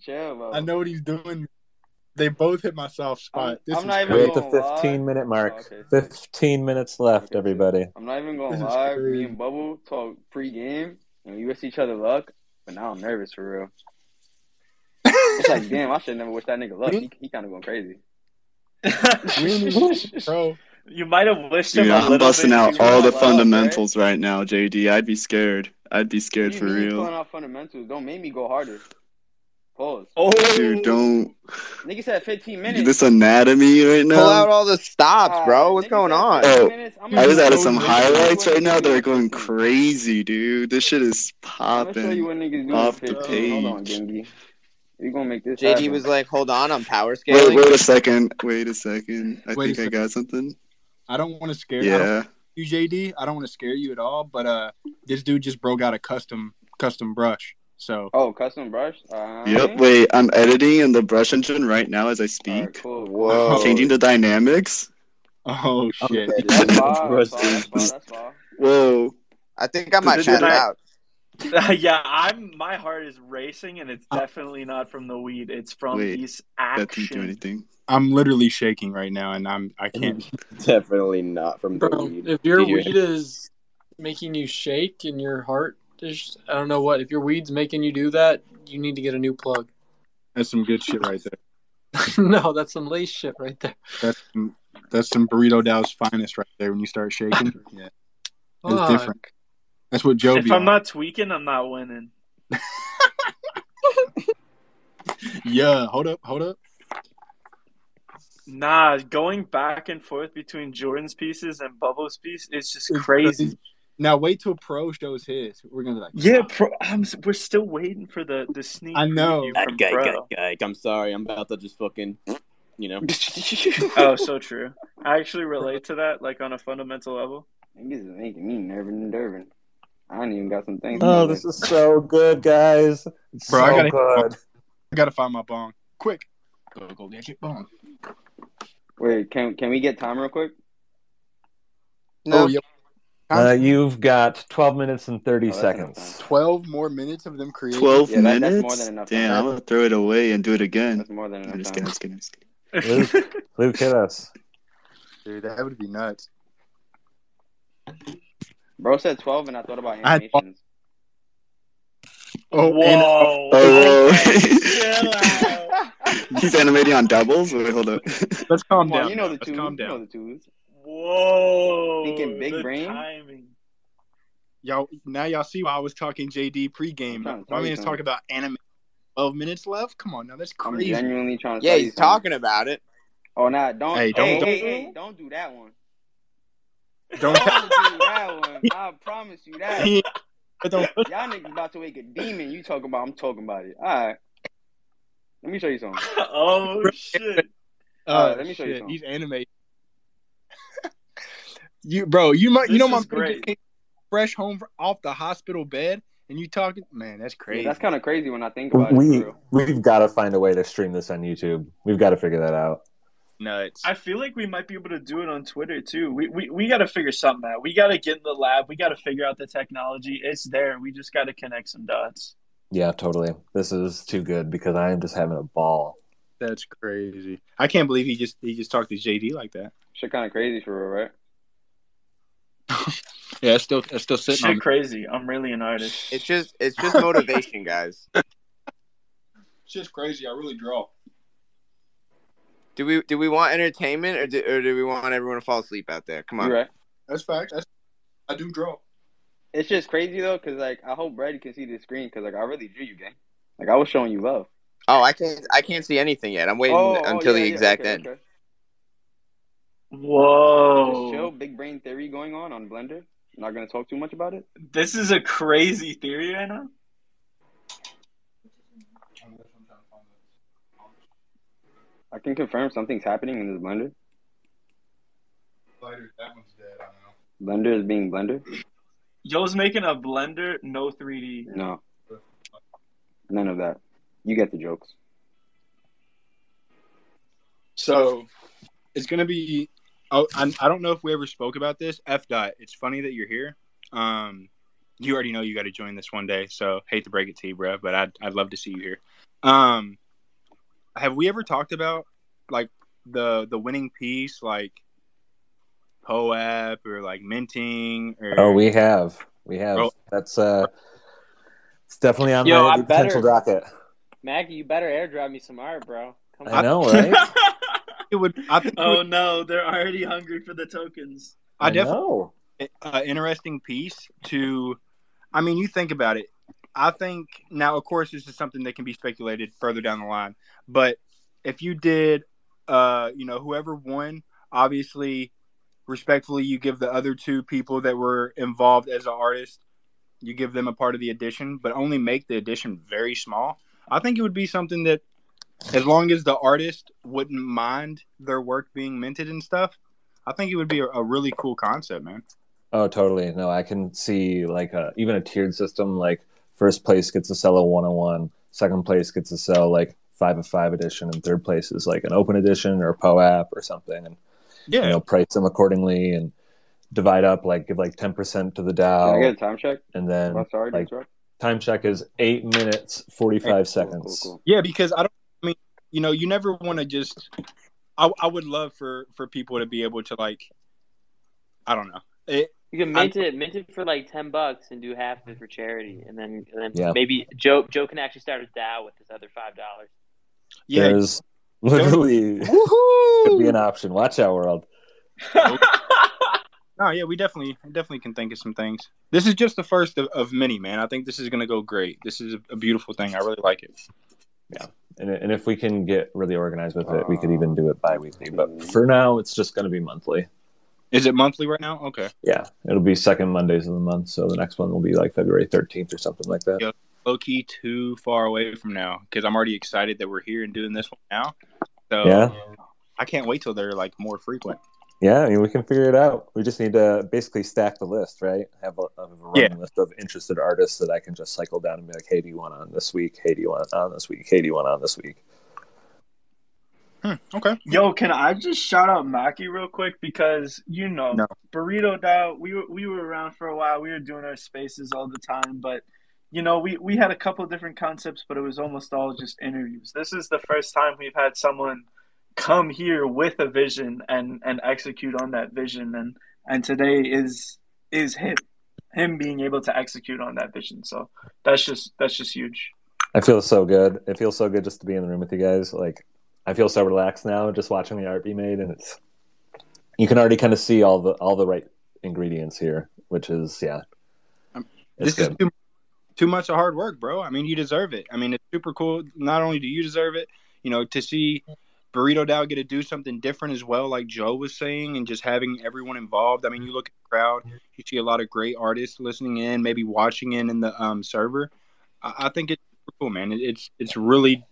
Chill, bro. I know what he's doing. They both hit my soft spot. I'm- this I'm is not even We're at the 15 lie. minute oh, mark. Oh, okay. 15 minutes left, Okay, everybody. I'm not even gonna This is lie. Me and Bubble talk pre-game, and we wish each other luck. But now I'm nervous for real. It's like, damn, I should never wish that nigga luck. He, he kind of going crazy. We ain't even- bro. You might have wished him Dude, a I'm busting bit out all the much. Wow, fundamentals right now, JD. I'd be scared. I'd be scared you for mean real. pulling out fundamentals? Don't make me go harder. Pause. Oh, Dude, don't. Nigga said 15 minutes. This anatomy right now. Pull out all the stops, bro. What's nigga going on? Oh. I'm I just gonna added some highlights right now do that are going crazy, dude. This shit is I'm show you popping. what Off in the 15. Hold on, page. Gengi. We gonna make this JD happen. was like, "Hold on, I'm power Wait, scaling." wait a second. Wait a second. I Wait a think I got something. I don't want to scare Yeah. you, JD. I don't want to scare you at all, but uh, this dude just broke out a custom custom brush. So Oh, custom brush. Uh, Yep. Wait, I'm editing in the brush engine right now as I speak. cool. cool. Whoa. Changing the dynamics. oh shit. That's fine. That's fine. That's fine. That's fine. Whoa. I think I might Did pass I- out. yeah, I'm. My heart is racing, and it's definitely not from the weed. It's from Wait, these That didn't do action. anything. I'm literally shaking right now, and I'm I can't. Definitely not from the Bro, weed. if your weed is making you shake and your heart is, I don't know what. If your weed's making you do that, you need to get a new plug. That's some good shit right there. no, that's some lace shit right there. That's some, that's some burrito DAO's finest right there. When you start shaking, yeah, it's Fuck. different. That's what Joe If I'm on. not tweaking, I'm not winning. Yeah, hold up, hold up. Nah, going back and forth between Jordan's pieces and Bubbles' piece is just It's crazy. Now wait till Pro shows his. We're gonna be like, Yeah, pro, I'm, we're still waiting for the the sneak. I know. from Guy, guy, Pro. guy, I'm sorry. I'm about to just fucking, you know. Oh, so true. I actually relate to that, like on a fundamental level. Niggas is making me nervous and nervous. I ain't even got some things. Oh, this is so good, guys. It's Bro, so I gotta- good. I gotta find my bong. Quick. Go, go get your bong. Wait, can can we get time real quick? No, Oh, yep. Uh, you've got 12 minutes and 30 Oh, seconds. Twelve more minutes of them creating. 12 Yeah, that- that's minutes? more than enough Damn, time. I'm going to throw it away and do it again. That's more than I'm enough just time. kidding, I'm just kidding, I'm just kidding. Luke, Luke, hit us. Dude, that would be nuts. Bro said 12, and I thought about I had- animations. Oh, and- Whoa! Oh, Chill out. He's animating on doubles? Wait, hold up. let's calm Come down. you know the Let's twos. calm You know down. the twos. Whoa! Thinking big the brain? timing. Y'all now y'all see why I was talking JD pregame. trying to My you man's talking about anime. Twelve minutes left. Come on, now that's I'm crazy. genuinely trying to yeah, tell you he's something. talking about it. Oh, nah, don't. Hey, Hey, don't- hey, don't- hey, hey, don't do that one. Don't Don't do that one. I promise you that. But don't Y'all niggas about to wake a demon. You talking about? I'm talking about it. All right. Let me show you something. oh shit! Uh, let me show you something. He's animated. you, bro, you might, you know, my is man just great. came fresh home fr- off the hospital bed, and you talking, man, that's Yeah, crazy. that's kind of crazy when I think about it. We we've got to find a way to stream this on YouTube. We've got to figure that out. nuts. I feel like we might be able to do it on Twitter too. We we, we got to figure something out. We got to get in the lab. We got to figure out the technology. It's there. We just got to connect some dots. Yeah, totally. This is too good because I am just having a ball. That's crazy. I can't believe he just he just talked to JD like that. Shit, kind of crazy for real, right? Yeah, it's still it's still sitting Shit, on. crazy. I'm really an artist. It's just it's just motivation, guys. It's just crazy. I really draw. Do we do we want entertainment or do, or do we want everyone to fall asleep out there? Come on. You're right. That's facts. That's, I do draw. It's just crazy though, cause like I hope Brady can see the screen, cause like I really drew you, gang. Like I was showing you love. Oh, I can't I can't see anything yet. I'm waiting Oh, oh, until yeah, the yeah, exact okay, end. okay. Whoa. Just chill, big brain theory going on on Blender. I'm Not gonna talk too much about it. This is a crazy theory right now. I can confirm something's happening in this Blender. That one's dead. I know. Blender is being Blender. Yo's making a blender, no 3D. No, none of that. You get the jokes. So it's gonna be. Oh, I, I don't know if we ever spoke about this. F dot. It's funny that you're here. Um, you already know you got to join this one day. So hate to break it to you, bro, but I'd I'd love to see you here. Um, have we ever talked about like the the winning piece, like POAP or like minting or? Oh, we have, we have. Oh. That's uh, it's definitely on Yo, the, I potential better- docket. Maggie, you better airdrop me some art, bro. Come I on. know, right? it would. I think. it oh would- no, they're already hungry for the tokens. I definitely. know. uh, interesting piece to i mean you think about it i think now of course this is something that can be speculated further down the line but if you did uh you know whoever won obviously respectfully you give the other two people that were involved as an artist you give them a part of the edition but only make the edition very small i think it would be something that as long as the artist wouldn't mind their work being minted and stuff i think it would be a, a really cool concept man Oh, totally. No, I can see like a, even a tiered system. Like first place gets to sell a one on one, second place gets to sell like five of five edition, and third place is like an open edition or POAP or something, and yeah you know price them accordingly and divide up like give like ten percent to the Can I get a time check? and then Oh, sorry to like time check is eight minutes forty five Cool, seconds. cool, cool. Yeah, because I don't. I mean, you know, you never want to just. I I would love for for people to be able to like. I don't know. It, You can mint it, mint it for like ten bucks, and do half of it for charity, and then and then Yeah. maybe Joe Joe can actually start a DAO with this other five dollars. yeah, There's literally could be an option. Watch out, world. No, yeah, we definitely definitely can think of some things. This is just the first of, of many, man. I think this is gonna go great. This is a, a beautiful thing. I really like it. Yeah, and, and if we can get really organized with it, we could even do it bi-weekly. But uh, for now, it's just going to be monthly. Is it monthly right now? Okay. Yeah, it'll be second Mondays of the month. So the next one will be like February 13th or something like that. Yeah. Low key too far away from now because I'm already excited that we're here and doing this one now. So Yeah. I can't wait till they're like more frequent. Yeah, I mean, we can figure it out. We just need to basically stack the list, right? Have a, have a running Yeah. list of interested artists that I can just cycle down and be like, hey, do you want on this week? Hey, do you want on this week? Hey, do you want on this week? Hmm, okay. Yo, can I just shout out Macki real quick because you know No. Burrito DAO. We were we were around for a while. We were doing our spaces all the time, but you know we we had a couple of different concepts, but it was almost all just interviews. This is the first time we've had someone come here with a vision and and execute on that vision, and and today is is him him being able to execute on that vision. So that's just that's just huge. I feel so good. It feels so good just to be in the room with you guys. Like, I feel so relaxed now just watching the art be made, and it's you can already kind of see all the all the right ingredients here, which is yeah, Um, it's this good. is too, too much of hard work, bro. I mean, you deserve it. I mean, it's super cool. Not only do you deserve it, you know, to see Burrito DAO get to do something different as well, like Joe was saying, and just having everyone involved. I mean, you look at the crowd, you see a lot of great artists listening in, maybe watching in in the um, server. I, I think it's cool, man. It, it's it's really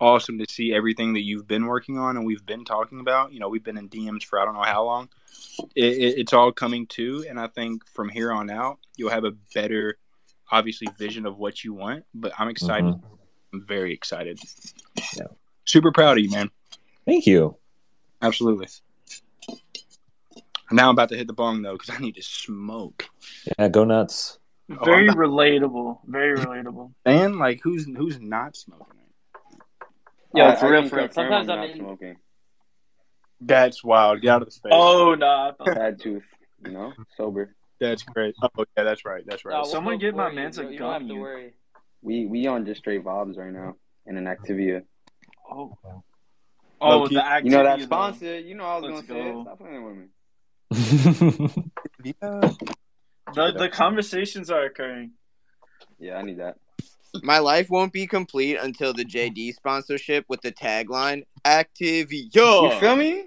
awesome to see everything that you've been working on and we've been talking about. You know, we've been in DMs for I don't know how long. It, it, it's all coming to, and I think from here on out, you'll have a better, obviously, vision of what you want. But I'm excited. Mhm. I'm very excited. Yeah. Super proud of you, man. Thank you. Absolutely. Now I'm about to hit the bong though because I need to smoke. Yeah, go nuts. Oh, Very I'm relatable. Very relatable. And like, who's who's not smoking? Yeah, I- for real, can for real. Sometimes I'm I'm not in. smoking. That's wild. Get out of the space. Oh no! Bad tooth, you know, sober. That's great. Oh, yeah, that's right. That's right. No, we'll- Someone we'll- get my we'll- man's you, a you don't have to worry. We we on just straight vibes right now in an Activia. Oh, oh, the activity. You know that though. sponsor. You know I was Let's gonna say Stop playing with me. Yeah. The the conversations are occurring. Yeah, I need that. My life won't be complete until the JD sponsorship with the tagline Activia. You feel me?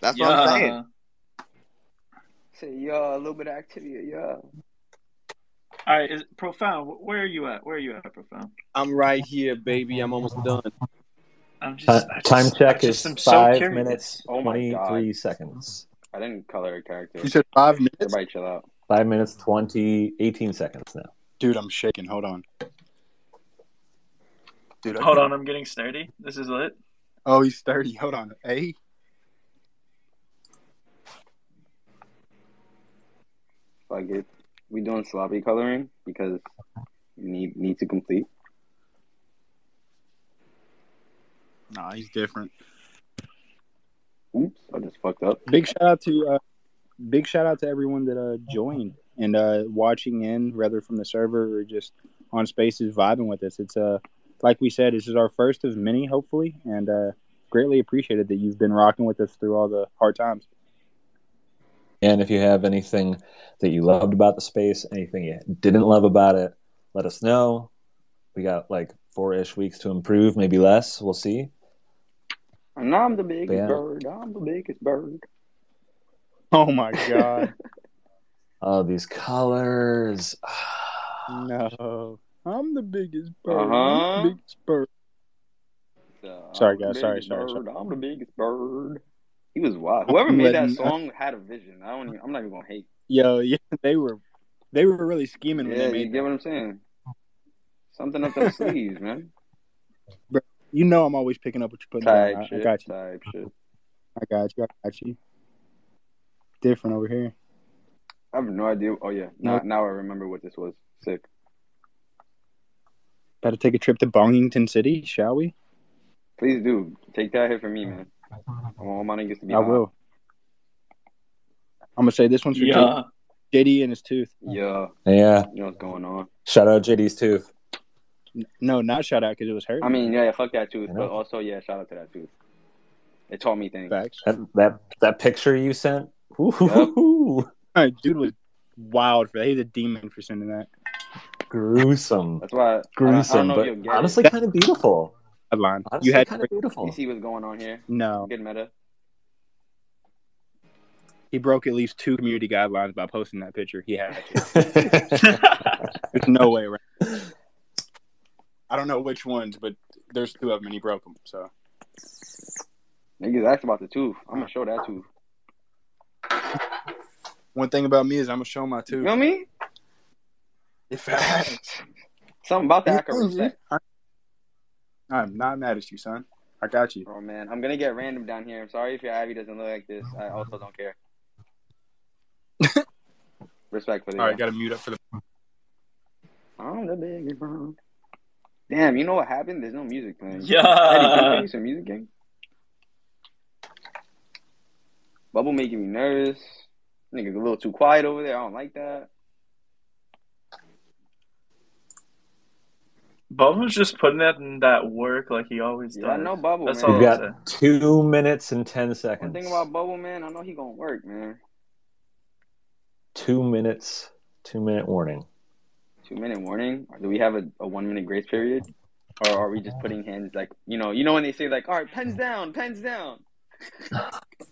That's what I'm saying. Yeah. Say yeah, a little bit of Activia. Yeah. All right, is, profound. Where are you at? Where are you at, profound? I'm right here, baby. I'm almost done. I'm uh, just Ti- I Time just- check just is am so five curious. minutes Oh my God. twenty-three seconds. I didn't color a character. You said five minutes? Everybody chill out. Five minutes 20, 18 seconds now. Dude, I'm shaking. Hold on. Dude, I Hold can't- on, I'm getting sturdy. This is lit. Oh, he's 30. Hold on. Hey. Like it. We doing sloppy coloring because you need need to complete. Nah, he's different. Oops, I just fucked up. Big shout out to uh, big shout out to everyone that uh, joined and uh, watching in, whether from the server or just on Spaces vibing with us. It's uh like we said, this is our first of many, hopefully, and uh, greatly appreciated that you've been rocking with us through all the hard times. And if you have anything that you loved about the space, anything you didn't love about it, let us know. We got like four ish weeks to improve, maybe less. We'll see. And I'm the biggest Yeah. bird. I'm the biggest bird. Oh my god, Oh, these colors. no! I'm the biggest bird. Uh-huh. I'm the biggest bird. So, Sorry, guys. Sorry, biggest sorry. I'm the biggest bird. He was wild. Whoever made that song had a vision. I don't. Even, I'm not even gonna hate. Yo, yeah, they were they were really scheming when Yeah, they you made get that. what I'm saying. Something up their sleeves, man. You know, I'm always picking up what you're putting down. I, got you. Type shit. I got you. I got you. Different over here. I have no idea. Oh yeah, now now I remember what this was. Sick. Better take a trip to Bongington City, shall we? Please do take that hit for me, man. I want all my niggas to be. I hot. will. I'm gonna say this one's for Yeah. J- JD and his tooth. Yeah, Yeah. you know what's going on. Shout out JD's tooth. No, not shout out because it was hurt. I mean, yeah, fuck that tooth, but also yeah, shout out to that tooth. It taught me things. facts. That that, that picture you sent. Ooh, Dude was wild for that. He's a demon for sending that. gruesome. That's why I, I, I Gruesome, don't know if you'll but get honestly, kind of beautiful. Headline. Honestly, You had kind of beautiful. You see what's going on here? no. Good meta. He broke at least two community guidelines by posting that picture. He had to. There's no way around. I don't know which ones, but there's two of them, and he broke them. So Niggas asked about the tooth. I'm gonna show that tooth. one thing about me is I'm gonna show my tooth. You tooth. feel me? Facts. Something about that I can respect. I'm not mad at you, son. I got you. Oh man, I'm gonna get random down here. I'm sorry if your Ivy doesn't look like this. I also don't care. Respectfully. All right, got to mute up for the. I'm the biggest bird. Damn, you know what happened? There's no music playing. Yeah. Eddie, can you play me some music, game? Bubble making me nervous. Nigga, a little too quiet over there. I don't like that. Bubba's just putting that in that work like he always does. Yeah, I know Bubble, That's man. all We've got say. two minutes and ten seconds. One thing about Bubble, man, I know he gonna work, man. two minutes. Two minute warning. Two minute warning. Do we have a, a one minute grace period? Or are we just putting hands like you know, you know when they say like, all right, pens down, pens down.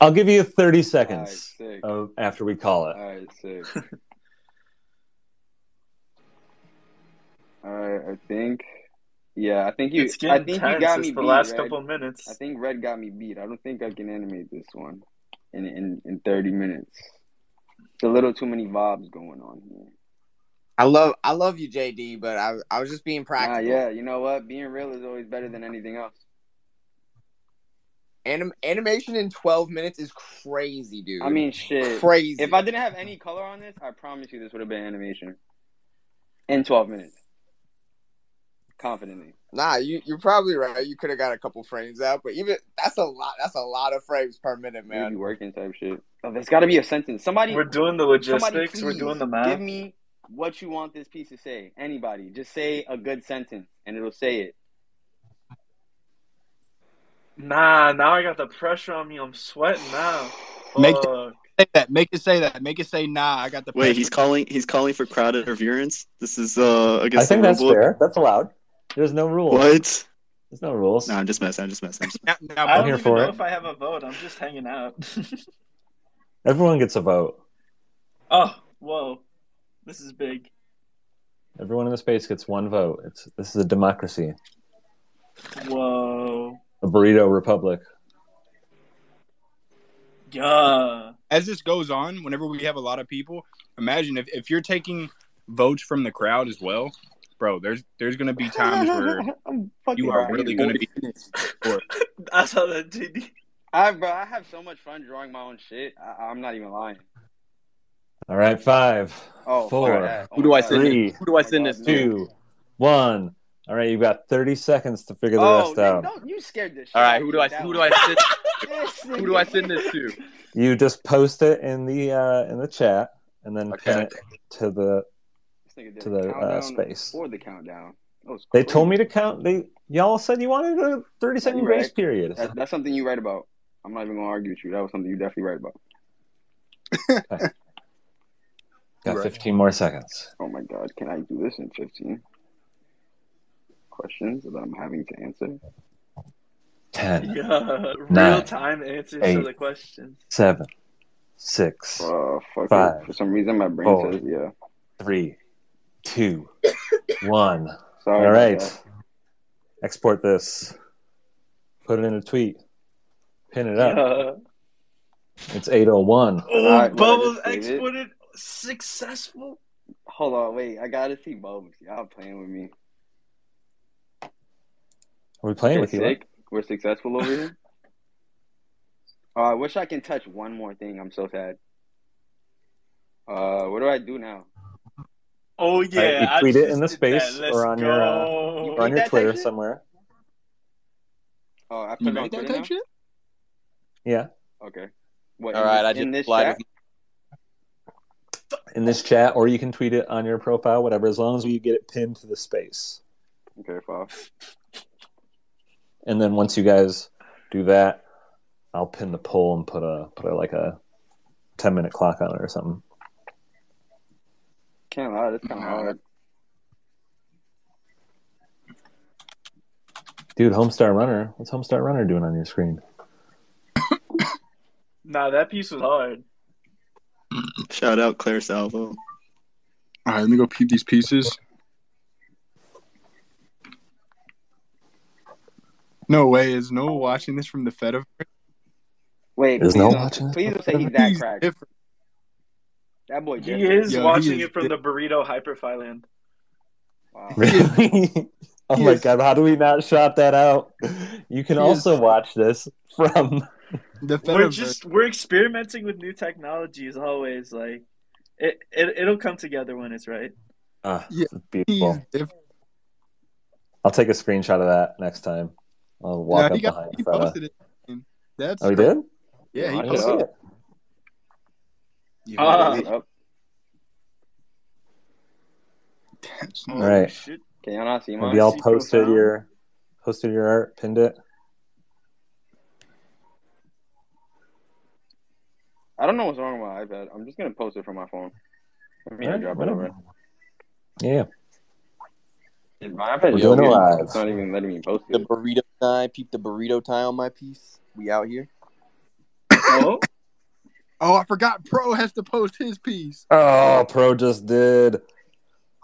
I'll give you thirty seconds sick. of, after we call it. All right, sick. All right, I think. Yeah, I think you. It's I getting think tense. you got it's me the beat. last Red. couple minutes. I think Red got me beat. I don't think I can animate this one in in in thirty minutes. It's a little too many vibes going on here. I love I love you, JD, but I I was just being Nah, practical. yeah, you know what? Being real is always better than anything else. Anim- animation in 12 minutes is crazy, dude. I mean, shit. crazy. If I didn't have any color on this, I promise you this would have been animation in twelve minutes. Confidently. Nah, you you're probably right. You could have got a couple frames out, but even that's a lot. That's a lot of frames per minute, Maybe man. working type shit. Oh, there's got to be a sentence. Somebody, We're doing the somebody, logistics. We're doing the math. Give me what you want this piece to say. Anybody, just say a good sentence, and it'll say it. Nah, now I got the pressure on me. I'm sweating now. Make Fuck. Say that. Make it say that. Make it say nah. I got the. Wait, pressure. he's calling. He's calling for crowd interference. This is uh I against think that's book. fair. That's allowed. There's no rules. What? There's no rules. No, I'm just messing. I'm just messing. I'm just Now, now, I I'm don't here even for know it. if I have a vote. I'm just hanging out. Everyone gets a vote. oh, whoa. This is big. Everyone in the space gets one vote. It's this is a democracy, Whoa. a burrito republic. Yeah. as this goes on, whenever we have a lot of people, imagine if, if you're taking votes from the crowd as well, bro. There's there's gonna be times where you are dying. really gonna be. I saw that JD. I, bro, I have so much fun drawing my own shit. I, I'm not even lying. All right, five, Oh, Four. fuck that. Oh Who do I send? Three. This? Who do I Oh send this to? two, one. All right, you've got 30 seconds to figure the Oh, rest nigga, out. don't you scared this. All right, who do I with that who do. I send This who do I send this to? You just post it in the uh, in the chat and then Okay. pin it to the. This nigga did To a the, uh, space. Before the countdown. They crazy. told me to count. They y'all said you wanted a 30 second you grace right. period. That, that's something you write about. I'm not even gonna argue with you. That was something you definitely write about. Got Right. 15 more seconds. Oh my god, can I do this in 15 questions that I'm having to answer? 10, Yeah. Nine, Real time answers eight, to the questions. 7, 6, Uh, fuck Five, it. For some reason, my brain four. says yeah. 3, 2, 1. Sorry. All about Export this. Put it in a tweet. Pin it up. Yeah. It's 801. Oh, Alright, well, I Bubbles just it. exported successful. Hold on, wait. I gotta see Bubbles. Y'all playing with me. Are we playing Okay, with you? sick. We're successful over here. Oh, I wish I can touch one more thing. I'm so sad. Uh, what do I do now? Oh yeah, you I tweet it in the space or on your, uh, go. Or on your Twitter section? somewhere. Oh, I put You made that Twitter type now? shit? Yeah. Okay. What, All in right, this, I just in this applied chat? with In this chat, or you can tweet it on your profile, whatever, as long as you get it pinned to the space. Okay, fine. And then once you guys do that, I'll pin the poll and put a put a like a ten minute clock on it or something. Can't lie, that's kind of hard. Dude, Homestar Runner. What's Homestar Runner doing on your screen? Nah, that piece was hard. Shout out Claire Salvo. All right, let me go peep these pieces. No way, is Noah watching this from the Fed? of Wait, Is please, no don't, watching please this? don't say he's that He's cracked. Different. That boy He different. is Yo, he watching is it from the burrito hyperfile land. Wow. Really? oh he my is- god, how do we not shot that out? You can He also is- watch this from The We're just we're experimenting with new technologies always. Like it, it it'll come together when it's right. Ah, Yeah, beautiful. different. I'll take a screenshot of that next time. I'll walk Nah, up got behind he the posted it. That's Oh, he did? Yeah, he I didn't Watch see out. it. Yeah, Ah. wait, Up. that's Oh, All right. shit. Can y'all not see mine? Have y'all see posted profound. your posted your art, pinned it? I don't know what's wrong with my iPad. I'm just gonna post it from my phone. Let me Alright, drop it over. Yeah. My iPad We're is doing it live. It's not even letting me post the it. burrito tie. Peep the burrito tie on my piece. We out here. Oh, Oh, I forgot. Pro has to post his piece. Oh, Pro just did.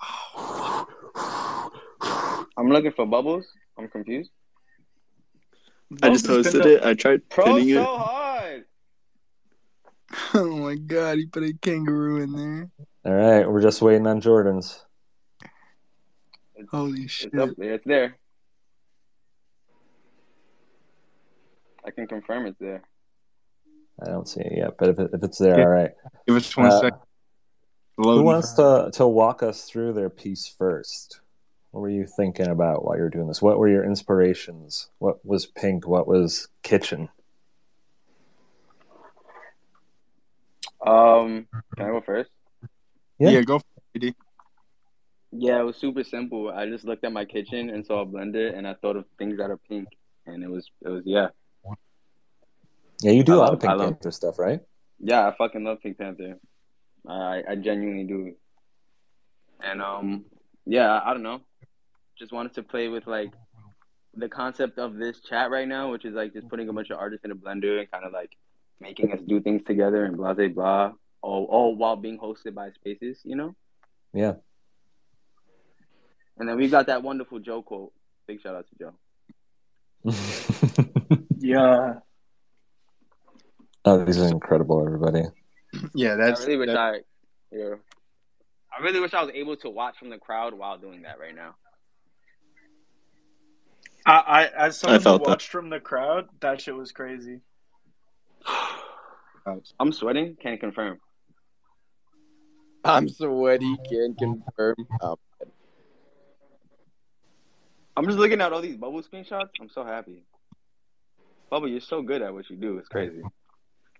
I'm looking for bubbles. I'm confused. I just posted it. I tried Pro pinning so it. hard. Oh my god, he put a kangaroo in there. All right, we're just waiting on Jordans. It's, Holy shit. it's up there. It's there. I can confirm it's there. I don't see it yet, but if, it, if it's there, Yeah. all right. Give us one Uh, second. Who wants to to walk us through their piece first? What were you thinking about while you were doing this? What were your inspirations? What was pink? What was kitchen? Um, can I go first? Yeah. Yeah, go for it, Yeah, it was super simple. I just looked at my kitchen and saw a blender, and I thought of things that are pink, and it was it was yeah, Yeah, you do I a lot love- of Pink I love- Panther stuff, right? yeah. I fucking love Pink Panther. I I genuinely do. And um, yeah, I, I don't know. Just wanted to play with like the concept of this chat right now, which is like just putting a bunch of artists in a blender and kind of like making us do things together and blah blah blah, all all while being hosted by Spaces, you know. Yeah. And then we got that wonderful Joe quote. Big shout out to Joe. Yeah. Oh, these are incredible, everybody. Yeah, that's I really wish that- I, yeah, I really wish I was able to watch from the crowd while doing that right now. I, I as someone who felt that. watched from the crowd, that shit was crazy. I'm sweating. Can't confirm. I'm sweaty. Can't confirm. Um, I'm just looking at all these bubble screenshots. I'm so happy. Bubble, you're so good at what you do. It's crazy.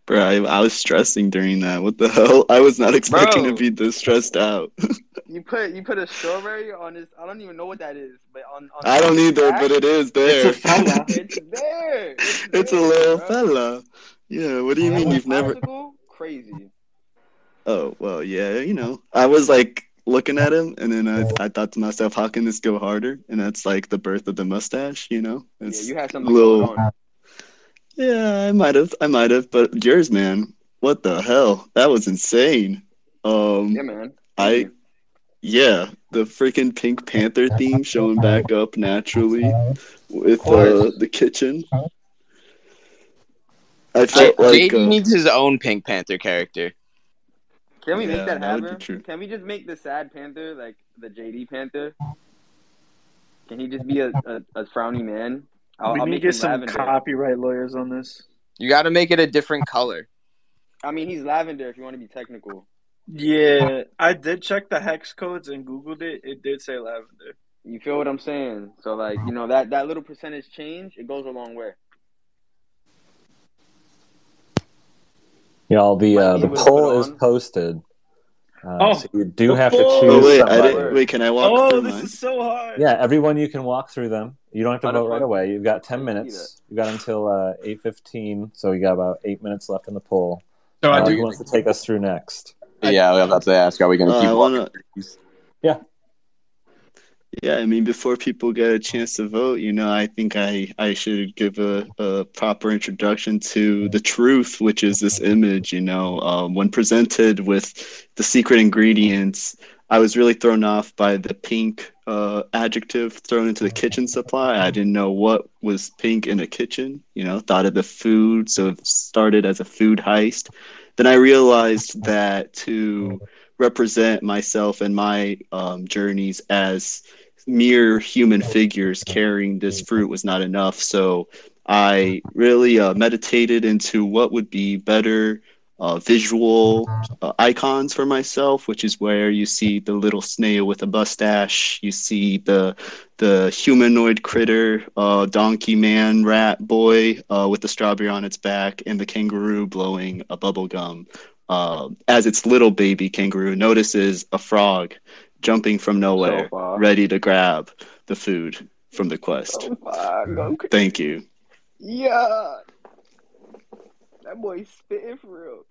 Bro, I, I was stressing during that. What the hell? I was not expecting Bro. to be this stressed out. You put you put a strawberry on this. I don't even know what that is, but on, on I don't the either, back, but it is there. It's a fella. It's there. It's, It's a little bro. fella. Yeah, what do you mean you've never? Crazy. Oh, well, yeah, you know. I was like looking at him, and then I, I thought to myself, how can this go harder? And that's like the birth of the mustache, you know? Yeah, It's you had a something little. going on. Yeah, I might have. I might have. But yours, man, what the hell? That was insane. Um, Yeah, man. I, yeah, the freaking Pink Panther theme showing back up naturally with uh, the kitchen. I J- felt like JD uh, needs his own Pink Panther character. Can we Yeah, make that that happen? true. Can we just make the sad panther like the JD panther? Can he just be a, a, a frowny man? I'll, we I'll need to get some lavender. copyright lawyers on this. You got to make it a different color. I mean, he's lavender if you want to be technical. Yeah, I did check the hex codes and googled it. It did say lavender. You feel what I'm saying? So like, you know, that that little percentage change, it goes a long way. Yeah, all the Might uh, the poll is posted. Uh, Oh, so you do have to choose Oh wait, I didn't, wait. Can I walk Oh, through this mine? is so hard. Yeah, everyone you can walk through them. You don't have to vote right away. You've got ten I didn't see minutes. You got until uh, eight fifteen, so you got about eight minutes left in the poll. So I Uh, do. who wants to take us through next? Yeah, I was about to ask, are we going to Uh, keep I walking wanna- through these? Yeah, I mean, before people get a chance to vote, you know, I think I, I should give a, a proper introduction to the truth, which is this image, you know, um, when presented with the secret ingredients, I was really thrown off by the pink uh, adjective thrown into the kitchen supply. I didn't know what was pink in a kitchen, you know, thought of the food, so it started as a food heist. Then I realized that to represent myself and my um, journeys as mere human figures carrying this fruit was not enough. So I really uh, meditated into what would be better uh, visual uh, icons for myself, which is where you see the little snail with a mustache, you see the the humanoid critter, uh, donkey man, rat boy uh, with the strawberry on its back, and the kangaroo blowing a bubble gum. Uh, as its little baby kangaroo notices a frog jumping from nowhere, So ready to grab the food from the quest. Oh crazy. Thank you. Yeah. That boy's spitting for real.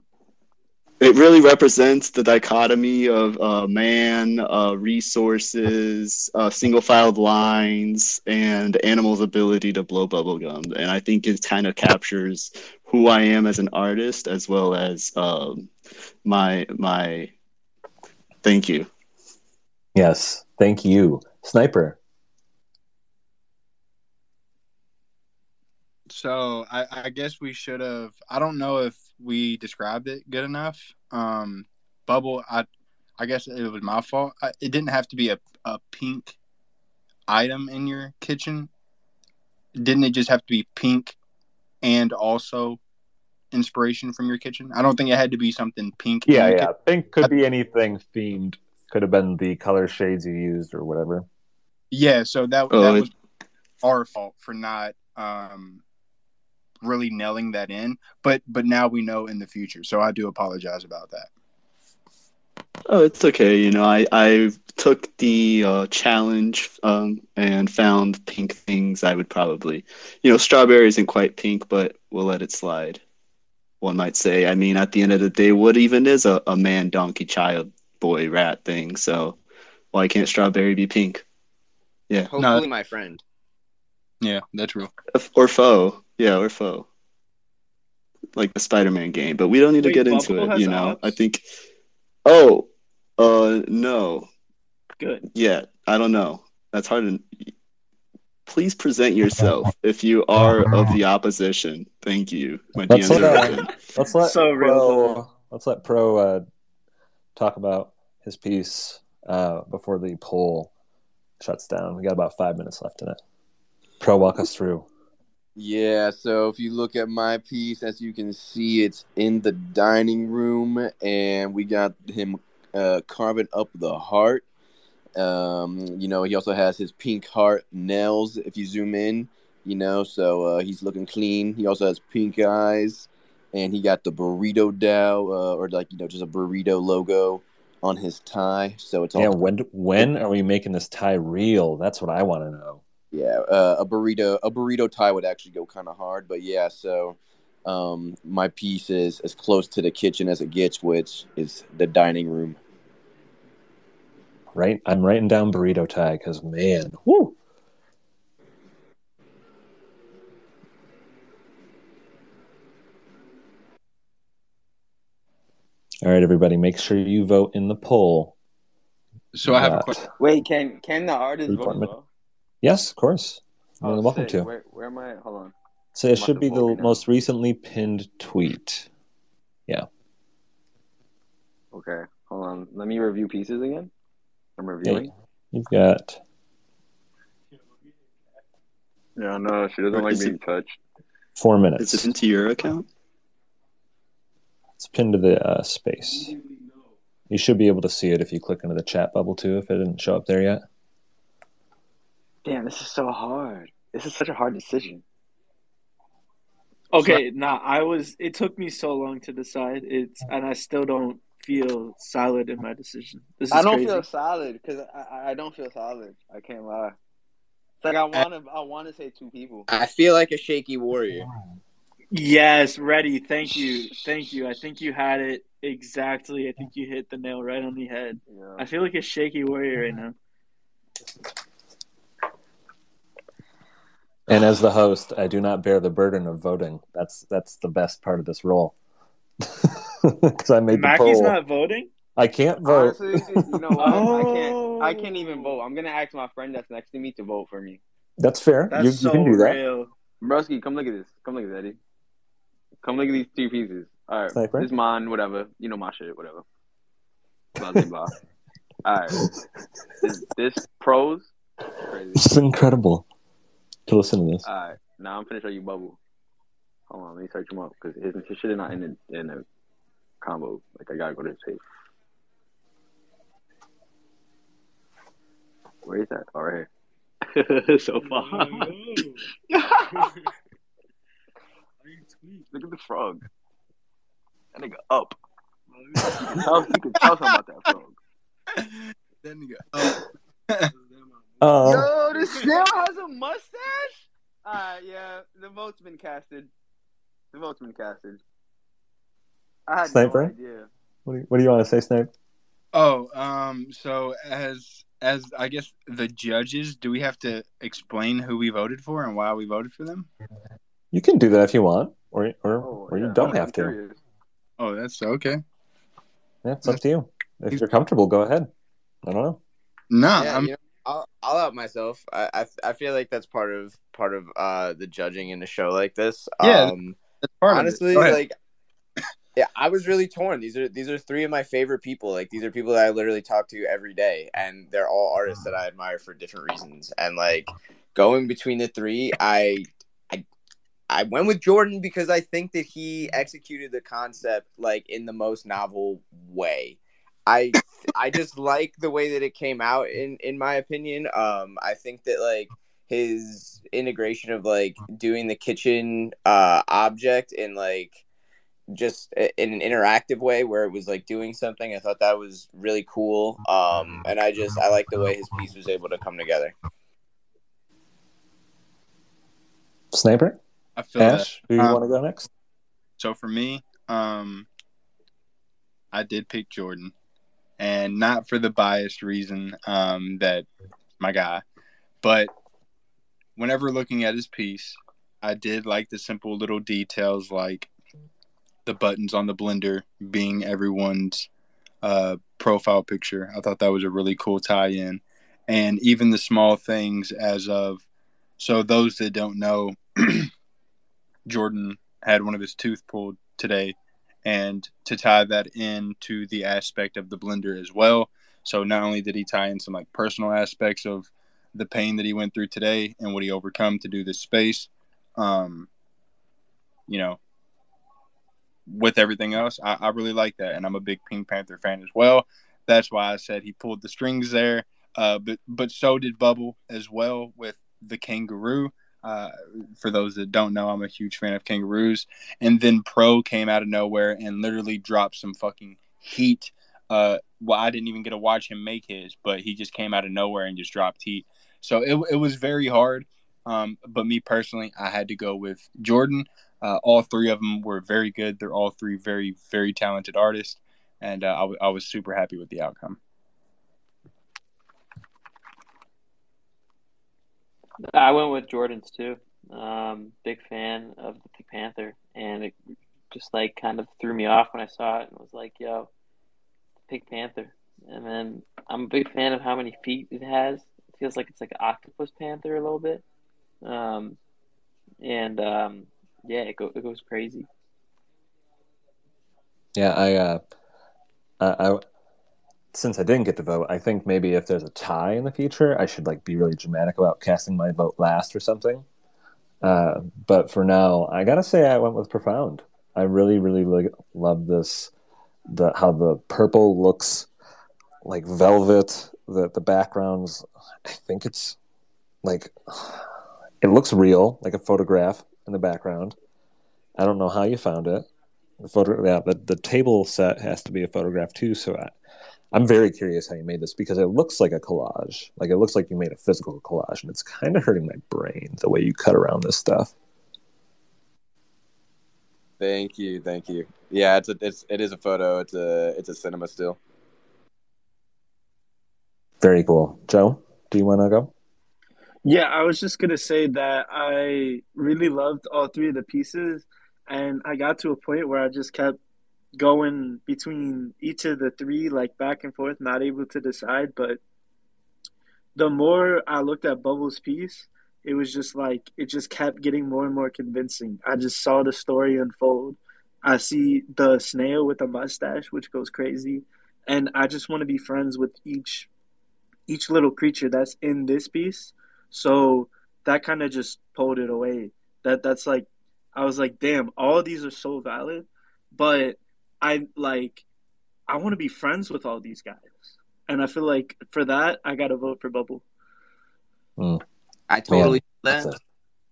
It really represents the dichotomy of uh, man, uh, resources, uh, single filed lines, and animals' ability to blow bubblegum. And I think it kind of captures who I am as an artist as well as um, my my. Thank you. Yes, thank you, Sniper. So I, I guess we should have. I don't know if we described it good enough. Um, bubble. I I guess it was my fault. I, it didn't have to be a a pink item in your kitchen. Didn't it just have to be pink and also inspiration from your kitchen? I don't think it had to be something pink. in Yeah, yeah. kitchen. Pink could be anything themed. Could have been the color shades you used or whatever. Yeah, so that Oh, that was our fault for not um really nailing that in. But but now we know in the future, so I do apologize about that. Oh, it's okay. You know, I I took the uh, challenge um, and found pink things. I would probably, you know, strawberry isn't quite pink, but we'll let it slide. One might say. I mean, at the end of the day, what even is a, a man, donkey, child, boy, rat thing? So why can't strawberry be pink? Yeah, Hopefully, my friend. Yeah, that's real. or foe. Yeah, or foe. Like the Spider-Man game, but we don't need to Wait, get into it. You know, abs? I think. Oh, uh, no. Good. Yeah, I don't know. That's hard to. Please present yourself if you are of the opposition. Thank you. My Let's DMs let, are uh, let's let So real, Pro, though. let's let Pro uh, talk about his piece uh, before the poll shuts down. We got about five minutes left in it. Pro, walk us through. Yeah, so if you look at my piece, as you can see, it's in the dining room, and we got him uh, carving up the heart. Um, you know, he also has his pink heart nails. If you zoom in, you know, so uh, he's looking clean. He also has pink eyes, and he got the burrito DAO, uh, or like you know, just a burrito logo on his tie. So it's all Yeah, when when are we making this tie real? That's what I want to know. Yeah, uh, a burrito a burrito tie would actually go kind of hard, but yeah. So, um, my piece is as close to the kitchen as it gets, which is the dining room. Right, I'm writing down burrito tie because man, whoo. All right, everybody, make sure you vote in the poll. So I have a question. Wait, can can the artist Three vote as? Yes, of course. Oh, You're Oh, welcome sick. to. Where, where am I? Hold on. So it I'm should be the right now. most recently pinned tweet. Yeah. Okay, hold on. Let me review pieces again. I'm reviewing. You've got Yeah, no, she doesn't like Is it- being touched. four minutes. Is minutes. it into your account? It's pinned to the uh, space. You should be able to see it if you click into the chat bubble too, if it didn't show up there yet. Damn, this is so hard. This is such a hard decision. Okay, nah, I was. It took me so long to decide. It's and I still don't feel solid in my decision. This is I don't crazy. feel solid because I, I I don't feel solid. I can't lie. It's like I want to I want to say two people. I feel like a shaky warrior. Yes, Reddy. Thank you, thank you. I think you had it exactly. I think you hit the nail right on the head. Yeah. I feel like a shaky warrior right now. And as the host, I do not bear the burden of voting. That's that's the best part of this role. Because I made the Macki's poll. not voting. I can't vote. Honestly, you know what? I can't. I can't Oh. even vote. I'm gonna ask my friend that's next to me to vote for me. That's fair. That's you, so you can do that. real. Broski, come look at this. Come look at this, Eddie. Come look at these two pieces. All right, Sniper? this is mine. Whatever. You know my shit. Whatever. Blah blah blah. All right. This, this pros. Crazy. It's incredible to listen to this. All right. Now I'm finna show you Bubble. Hold on, let me search him up because his, his shit is not in the in the combo. Like I gotta go to his page. Where is that? Oh, right so far. Look at the frog. That nigga up. You can tell, you can tell something about that frog. That nigga. Oh, Oh, Yo, the snail has a mustache? Alright, yeah, the vote's been casted. The vote's been casted. I had Sniper? no idea. what do you, what do you want to say, Snape? oh, um. So as as I guess the judges, do we have to explain who we voted for and why we voted for them? You can do that if you want, or or, Oh, or you yeah, don't have to. Oh, that's okay. Yeah, it's up to you. If you're comfortable, go ahead. I don't know. No, yeah, I'm you know, I'll, I'll out myself. I, I I feel like that's part of part of uh the judging in a show like this. Yeah, Um, that's part honestly, of it. Go like, yeah, I was really torn. These are these are three of my favorite people. Like these are people that I literally talk to every day, and they're all artists that I admire for different reasons. And like going between the three, I I I went with Jordan because I think that he executed the concept like in the most novel way. I I just like the way that it came out in in my opinion. Um I think that like his integration of like doing the kitchen uh object in like just in an interactive way where it was like doing something. I thought that was really cool. Um and I just I like the way his piece was able to come together. Sniper, I feel Ash, do you Um, want to go next? So for me, um, I did pick Jordan, and not for the biased reason um, that my guy, but whenever looking at his piece, I did like the simple little details like the buttons on the blender being everyone's uh, profile picture. I thought that was a really cool tie-in, and even the small things as of so those that don't know, Jordan had one of his tooth pulled today, and to tie that in to the aspect of the blender as well. So not only did he tie in some like personal aspects of the pain that he went through today and what he overcome to do this space, um, you know, with everything else, I, I really like that, and I'm a big Pink Panther fan as well. That's why I said he pulled the strings there. Uh, but but so did Bubble as well with the kangaroo. Uh, for those that don't know, I'm a huge fan of kangaroos. And then Pro came out of nowhere and literally dropped some fucking heat. Uh, well, I didn't even get to watch him make his, but he just came out of nowhere and just dropped heat. So it, it was very hard. Um, but me personally, I had to go with Jordan. Uh, all three of them were very good. They're all three very, very talented artists. And uh, I, w- I was super happy with the outcome. I went with Jordan's too. Um, big fan of the Pink Panther, and it just like kind of threw me off when I saw it and was like, "Yo, Pink Panther." And then I'm a big fan of how many feet it has. It feels like it's like an octopus panther a little bit. Um, and um, yeah, it, go, it goes crazy. Yeah, I, uh, I, I, since I didn't get to vote, I think maybe if there's a tie in the future, I should like be really dramatic about casting my vote last or something. Uh, but for now, I gotta say I went with profound. I really, really, really love this. The how the purple looks like velvet. The the backgrounds. I think it's like it looks real, like a photograph in the background. I don't know how you found it. The photo, yeah, the, the table set has to be a photograph too. So I, I'm very curious how you made this because it looks like a collage. Like it looks like you made a physical collage, and it's kind of hurting my brain the way you cut around this stuff. Thank you, thank you. Yeah, it's a it's it is a photo. It's a it's a cinema still. Very cool. Joe, do you want to go? Yeah, I was just gonna say that I really loved all three of the pieces, and I got to a point where I just kept going between each of the three, like back and forth, not able to decide. But the more I looked at Bubbles' piece, it was just like it just kept getting more and more convincing. I just saw the story unfold. I see the snail with a mustache, which goes crazy, and I just want to be friends with each each little creature that's in this piece. So that kind of just pulled it away. That that's like I was like, damn, all these are so valid, but I like I want to be friends with all these guys. And I feel like for that I gotta vote for Bubble. Hmm. I totally Man, feel that.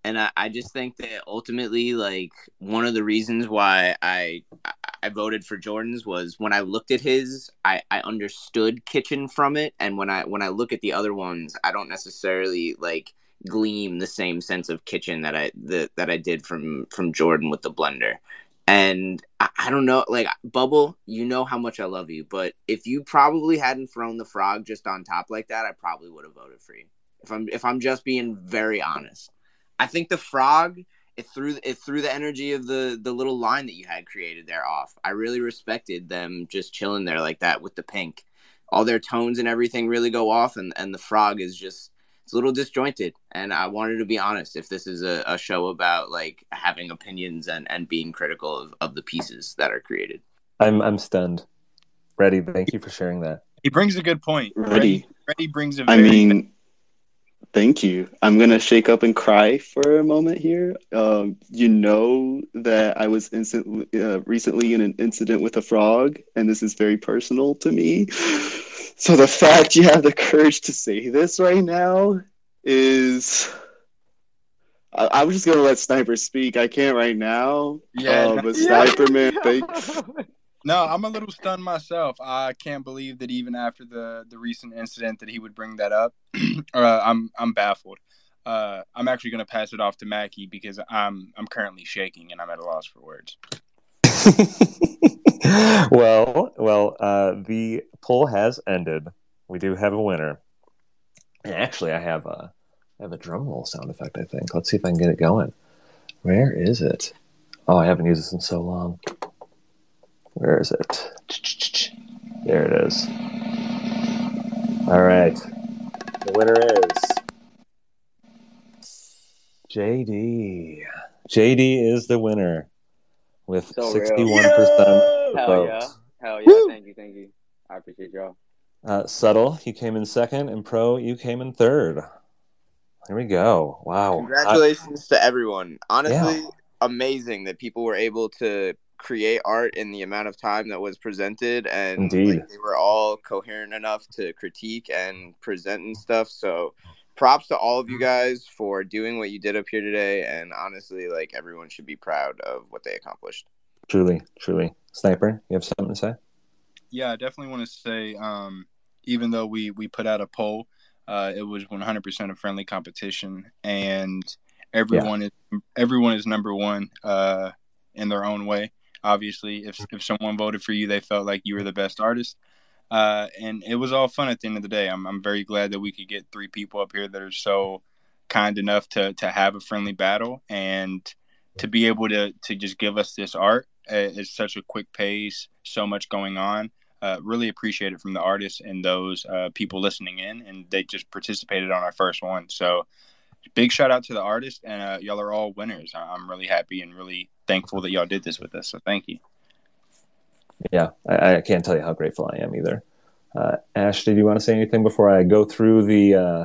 And I, I just think that ultimately, like one of the reasons why I I- I voted for Jordan's was when I looked at his, I, I understood kitchen from it, and when I when I look at the other ones, I don't necessarily like gleam the same sense of kitchen that I that, that I did from from Jordan with the blender. And I, I don't know, like Bubble, you know how much I love you, but if you probably hadn't thrown the frog just on top like that, I probably would have voted for you. If I'm if I'm just being very honest. I think the frog it threw it threw the energy of the the little line that you had created there off. I really respected them just chilling there like that with the pink. All their tones and everything really go off, and and the frog is just it's a little disjointed. And I wanted to be honest. If this is a, a show about like having opinions and and being critical of, of the pieces that are created. I'm I'm stunned. Reddy, thank you for sharing that. He brings a good point. Reddy. Reddy brings a I very mean, Thank you. I'm gonna shake up and cry for a moment here. Um, you know that I was instant, uh, recently in an incident with a frog, and this is very personal to me. So the fact you have the courage to say this right now is. I, am just gonna let Sniper speak. I can't right now. Yeah, Uh, but Sniper man, No, I'm a little stunned myself. I can't believe that even after the the recent incident that he would bring that up. uh, I'm I'm baffled. Uh, I'm actually going to pass it off to Macki because I'm I'm currently shaking and I'm at a loss for words. well, well, uh, the poll has ended. We do have a winner. And actually, I have a, I have a drum roll sound effect. I think. Let's see if I can get it going. Where is it? Oh, I haven't used this in so long. Where is it? There it is. All right. The winner is JD. JD is the winner with So real. sixty-one percent Hell yeah. votes. Hell yeah. Thank you. Thank you. I appreciate y'all. Uh, Subtle, you came in second, and Pro, you came in third. Here we go. Wow. Congratulations to everyone. Honestly, Yeah. amazing that people were able to create art in the amount of time that was presented and Indeed. like, they were all coherent enough to critique and present and stuff. So props to all of you guys for doing what you did up here today and honestly like everyone should be proud of what they accomplished. Truly, truly. Sniper, you have something to say? Yeah, I definitely want to say, um, even though we we put out a poll, uh, it was 100% a friendly competition, and everyone is everyone is number one uh, in their own way. Obviously, if if someone voted for you, they felt like you were the best artist, uh, and it was all fun at the end of the day. I'm I'm very glad that we could get three people up here that are so kind enough to to have a friendly battle and to be able to to just give us this art at, such a quick pace, so much going on. Uh, really appreciate it from the artists and those uh, people listening in, and they just participated on our first one. So, big shout out to the artists, and uh, y'all are all winners. I'm really happy and really thankful that y'all did this with us. So, thank you. Yeah, I, I can't tell you how grateful I am either. Uh, Ash, did you want to say anything before I go through the uh,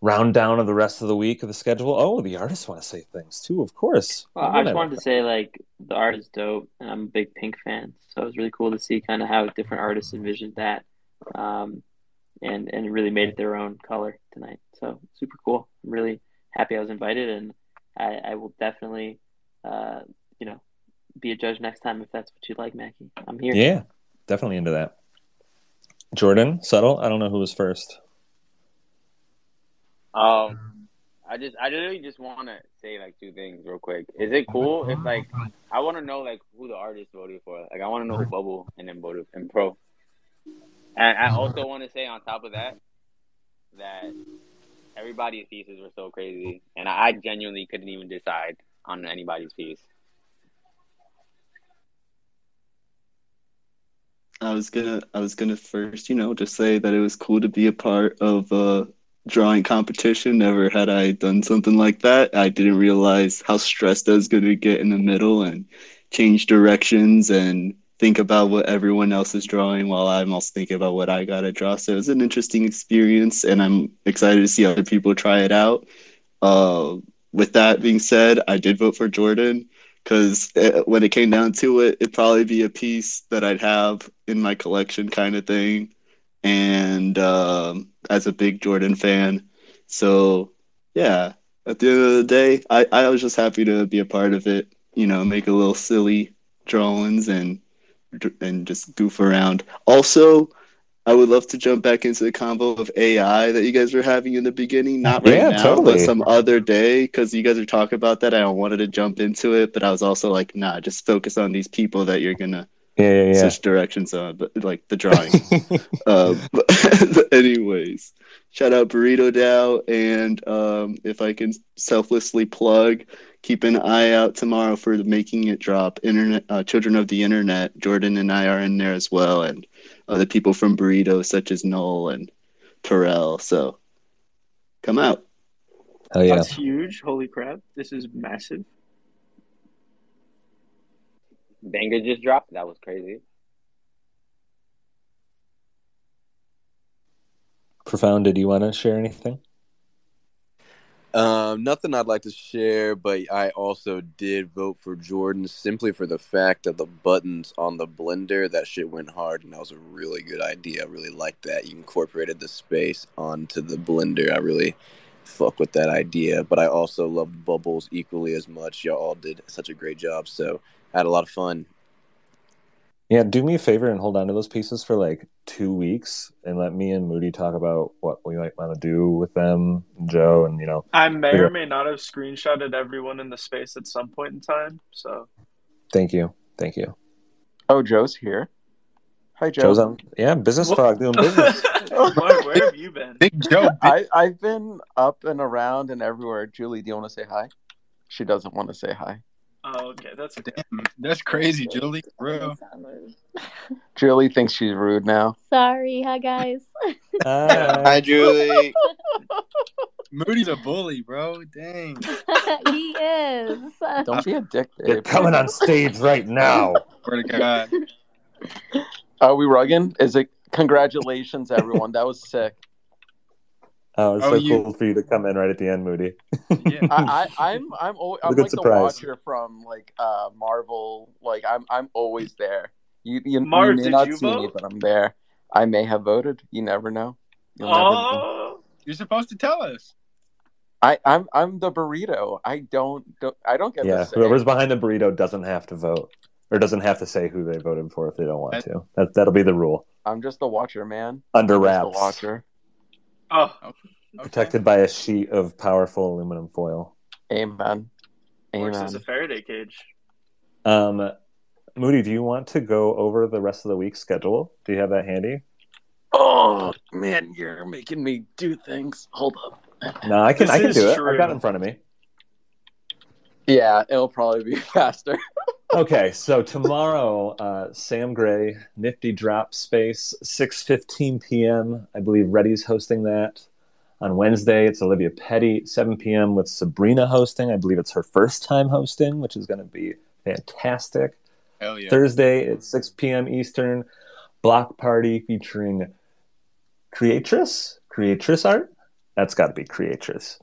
round down of the rest of the week of the schedule? Oh, the artists want to say things too, of course. Well, I just wanted to say like the art is dope, and I'm a big Pink fan, so it was really cool to see kind of how different artists envisioned that, um, and and really made it their own color tonight. So super cool. I'm really happy I was invited, and I, I will definitely, uh, you know, be a judge next time if that's what you like, Macki. I'm here. Yeah, definitely into that. Jordan, subtle. I don't know who was first. Um, I just, I really just want to say like two things real quick. Is it cool if like I want to know like who the artist voted for? Like I want to know who Bubble and then voted and Pro. And I also want to say on top of that that everybody's pieces were so crazy, and I I genuinely couldn't even decide on anybody's piece. I was gonna I was gonna first, you know, just say that it was cool to be a part of a drawing competition. Never had I done something like that. I didn't realize how stressed I was gonna get in the middle and change directions and think about what everyone else is drawing while I'm also thinking about what I gotta draw. So it was an interesting experience and I'm excited to see other people try it out. Uh, with that being said, I did vote for Jordan because when it came down to it, it'd probably be a piece that I'd have in my collection, kind of thing. And um, as a big Jordan fan, so yeah, at the end of the day, I, I was just happy to be a part of it. You know, make a little silly drawings and and just goof around. Also, I would love to jump back into the combo of AI that you guys were having in the beginning. Not right Yeah, now, totally. but some other day because you guys are talking about that. I wanted to jump into it, but I was also like, nah, just focus on these people that you're gonna Yeah, yeah, yeah. switch directions on, but like the drawing. uh, but anyways, shout out Burrito DAO, and um, if I can selflessly plug, keep an eye out tomorrow for the Making It Drop. Internet, uh, Children of the Internet. Jordan and I are in there as well, and other people from Burrito, such as Noel and Terrell. So come out. Hell yeah. That's huge. Holy crap. This is massive. Banger just dropped. That was crazy. Profound, did you want to share anything? Um, nothing I'd like to share, but I also did vote for Jordan simply for the fact that the buttons on the blender, that shit went hard, and that was a really good idea. I really liked that. You incorporated the space onto the blender. I really fuck with that idea, but I also loved bubbles equally as much. Y'all all did such a great job, so I had a lot of fun. Yeah, do me a favor and hold on to those pieces for like two weeks and let me and Moody talk about what we might want to do with them, Joe, and you know. I may or may not have screenshotted everyone in the space at some point in time. So Thank you, thank you. Oh, Joe's here. Hi, Joe. Joe's on, yeah, business What? talk, doing business. Mark, where have you been? Big Joe. I, I've been up and around and everywhere. Julie, do you want to say hi? She doesn't want to say hi. Oh, okay, that's okay. damn, that's crazy, Julie. Bro. Julie thinks she's rude now. Sorry, hi guys. Hi. Hi, Julie. Moody's a bully, bro. Dang. he is. Don't be a dick, babe. You're coming on stage right now. Swear to God. Are we rugging? Is it? Congratulations, everyone. That was sick. Oh, it's Oh, so you- cool for you to come in right at the end, Moody. Yeah. I, I, I'm, I'm, al- I'm good like surprise. the watcher from like uh Marvel. Like I'm, I'm always there. You, you, Mark, you may not you see me, but I'm there. I may have voted. You never know. You'll never know. Oh, You're supposed to tell us. I, I'm, I'm the burrito. I don't, don't I don't get Yeah, whoever's behind the burrito doesn't have to vote or doesn't have to say who they voted for if they don't want That- to. That that'll be the rule. I'm just the watcher, man. Under I'm just wraps, the watcher. Oh, Okay. protected by a sheet of powerful aluminum foil. Amen. works Amen. as a Faraday cage. Um, Moody, do you want to go over the rest of the week's schedule? Do you have that handy? Oh man, you're making me do things. Hold up. No, I can. This I can is do it. I've got it in front of me. Yeah, it'll probably be faster. Okay, so tomorrow, uh, Sam Gray, Nifty Drop Space, six fifteen p.m. I believe Reddy's hosting that. On Wednesday, it's Olivia Petty, seven p.m. with Sabrina hosting. I believe it's her first time hosting, which is going to be fantastic. Hell yeah. Thursday at 6 p.m. Eastern, block party featuring Creatress, Creatress art. That's got to be Creatress.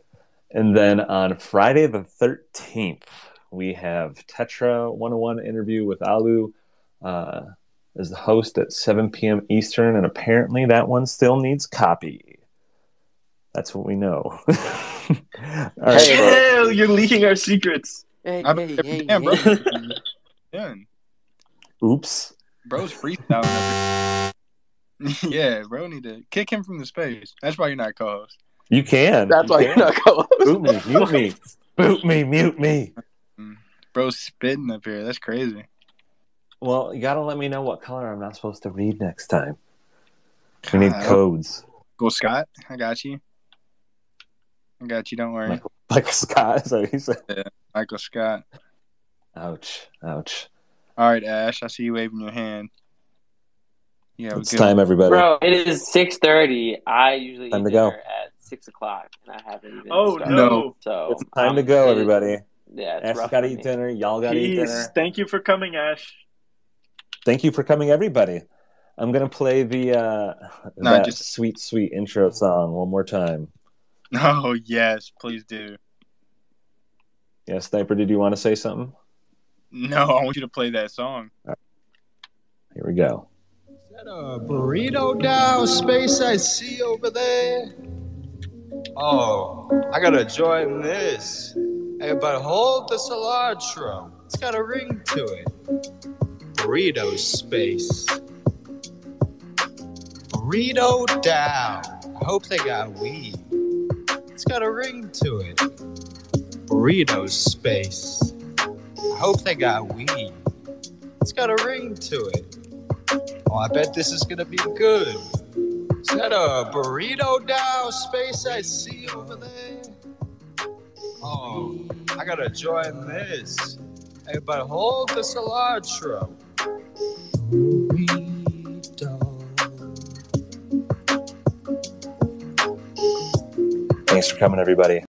And then on Friday the 13th, we have Tetra 101 interview with Alu uh, as the host at 7 p.m. Eastern, and apparently that one still needs copy. That's what we know. All right, Hey, bro. Ew, you're leaking our secrets. Hey, I'm- hey, hey, damn, bro. hey. Yeah. Oops. Bro's freestyling. yeah, bro, need to kick him from the space. That's why you're not co-host. You can. That's You why can. you're not co-host. Boot me, mute me. Boot me, mute me. Bro's spitting up here. That's crazy. Well, you gotta let me know what color I'm not supposed to read next time. We need God. codes. Go Scott. I got you. I got you. Don't worry. Michael, like Scott, is that what he said? Michael Scott. Ouch, ouch. All right, Ash. I see you waving your hand. Yeah, It's time, everybody. Bro, it is six thirty. I usually Time to go. at six o'clock, and I haven't even. Oh started. no! So It's time to um, go, it- everybody. Yeah, it's Ash gotta eat dinner. Y'all gotta eat Peace. dinner. Thank you for coming, Ash. Thank you for coming, everybody. I'm gonna play the uh, No, that just- sweet, sweet intro song one more time. Oh yes, please do. Yeah, Sniper, did you want to say something? No, I want you to play that song. Here we go. Is that a burrito DAO space I see over there? Oh, I gotta join this. Hey, but hold the cilantro. It's got a ring to it. Burrito space. Burrito down. I hope they got weed. It's got a ring to it. Burrito space. I hope they got weed. It's got a ring to it. Oh, I bet this is gonna be good. Is that a burrito down space I see over there? Oh, I gotta join this. Hey, but hold the cilantro. Thanks for coming, everybody.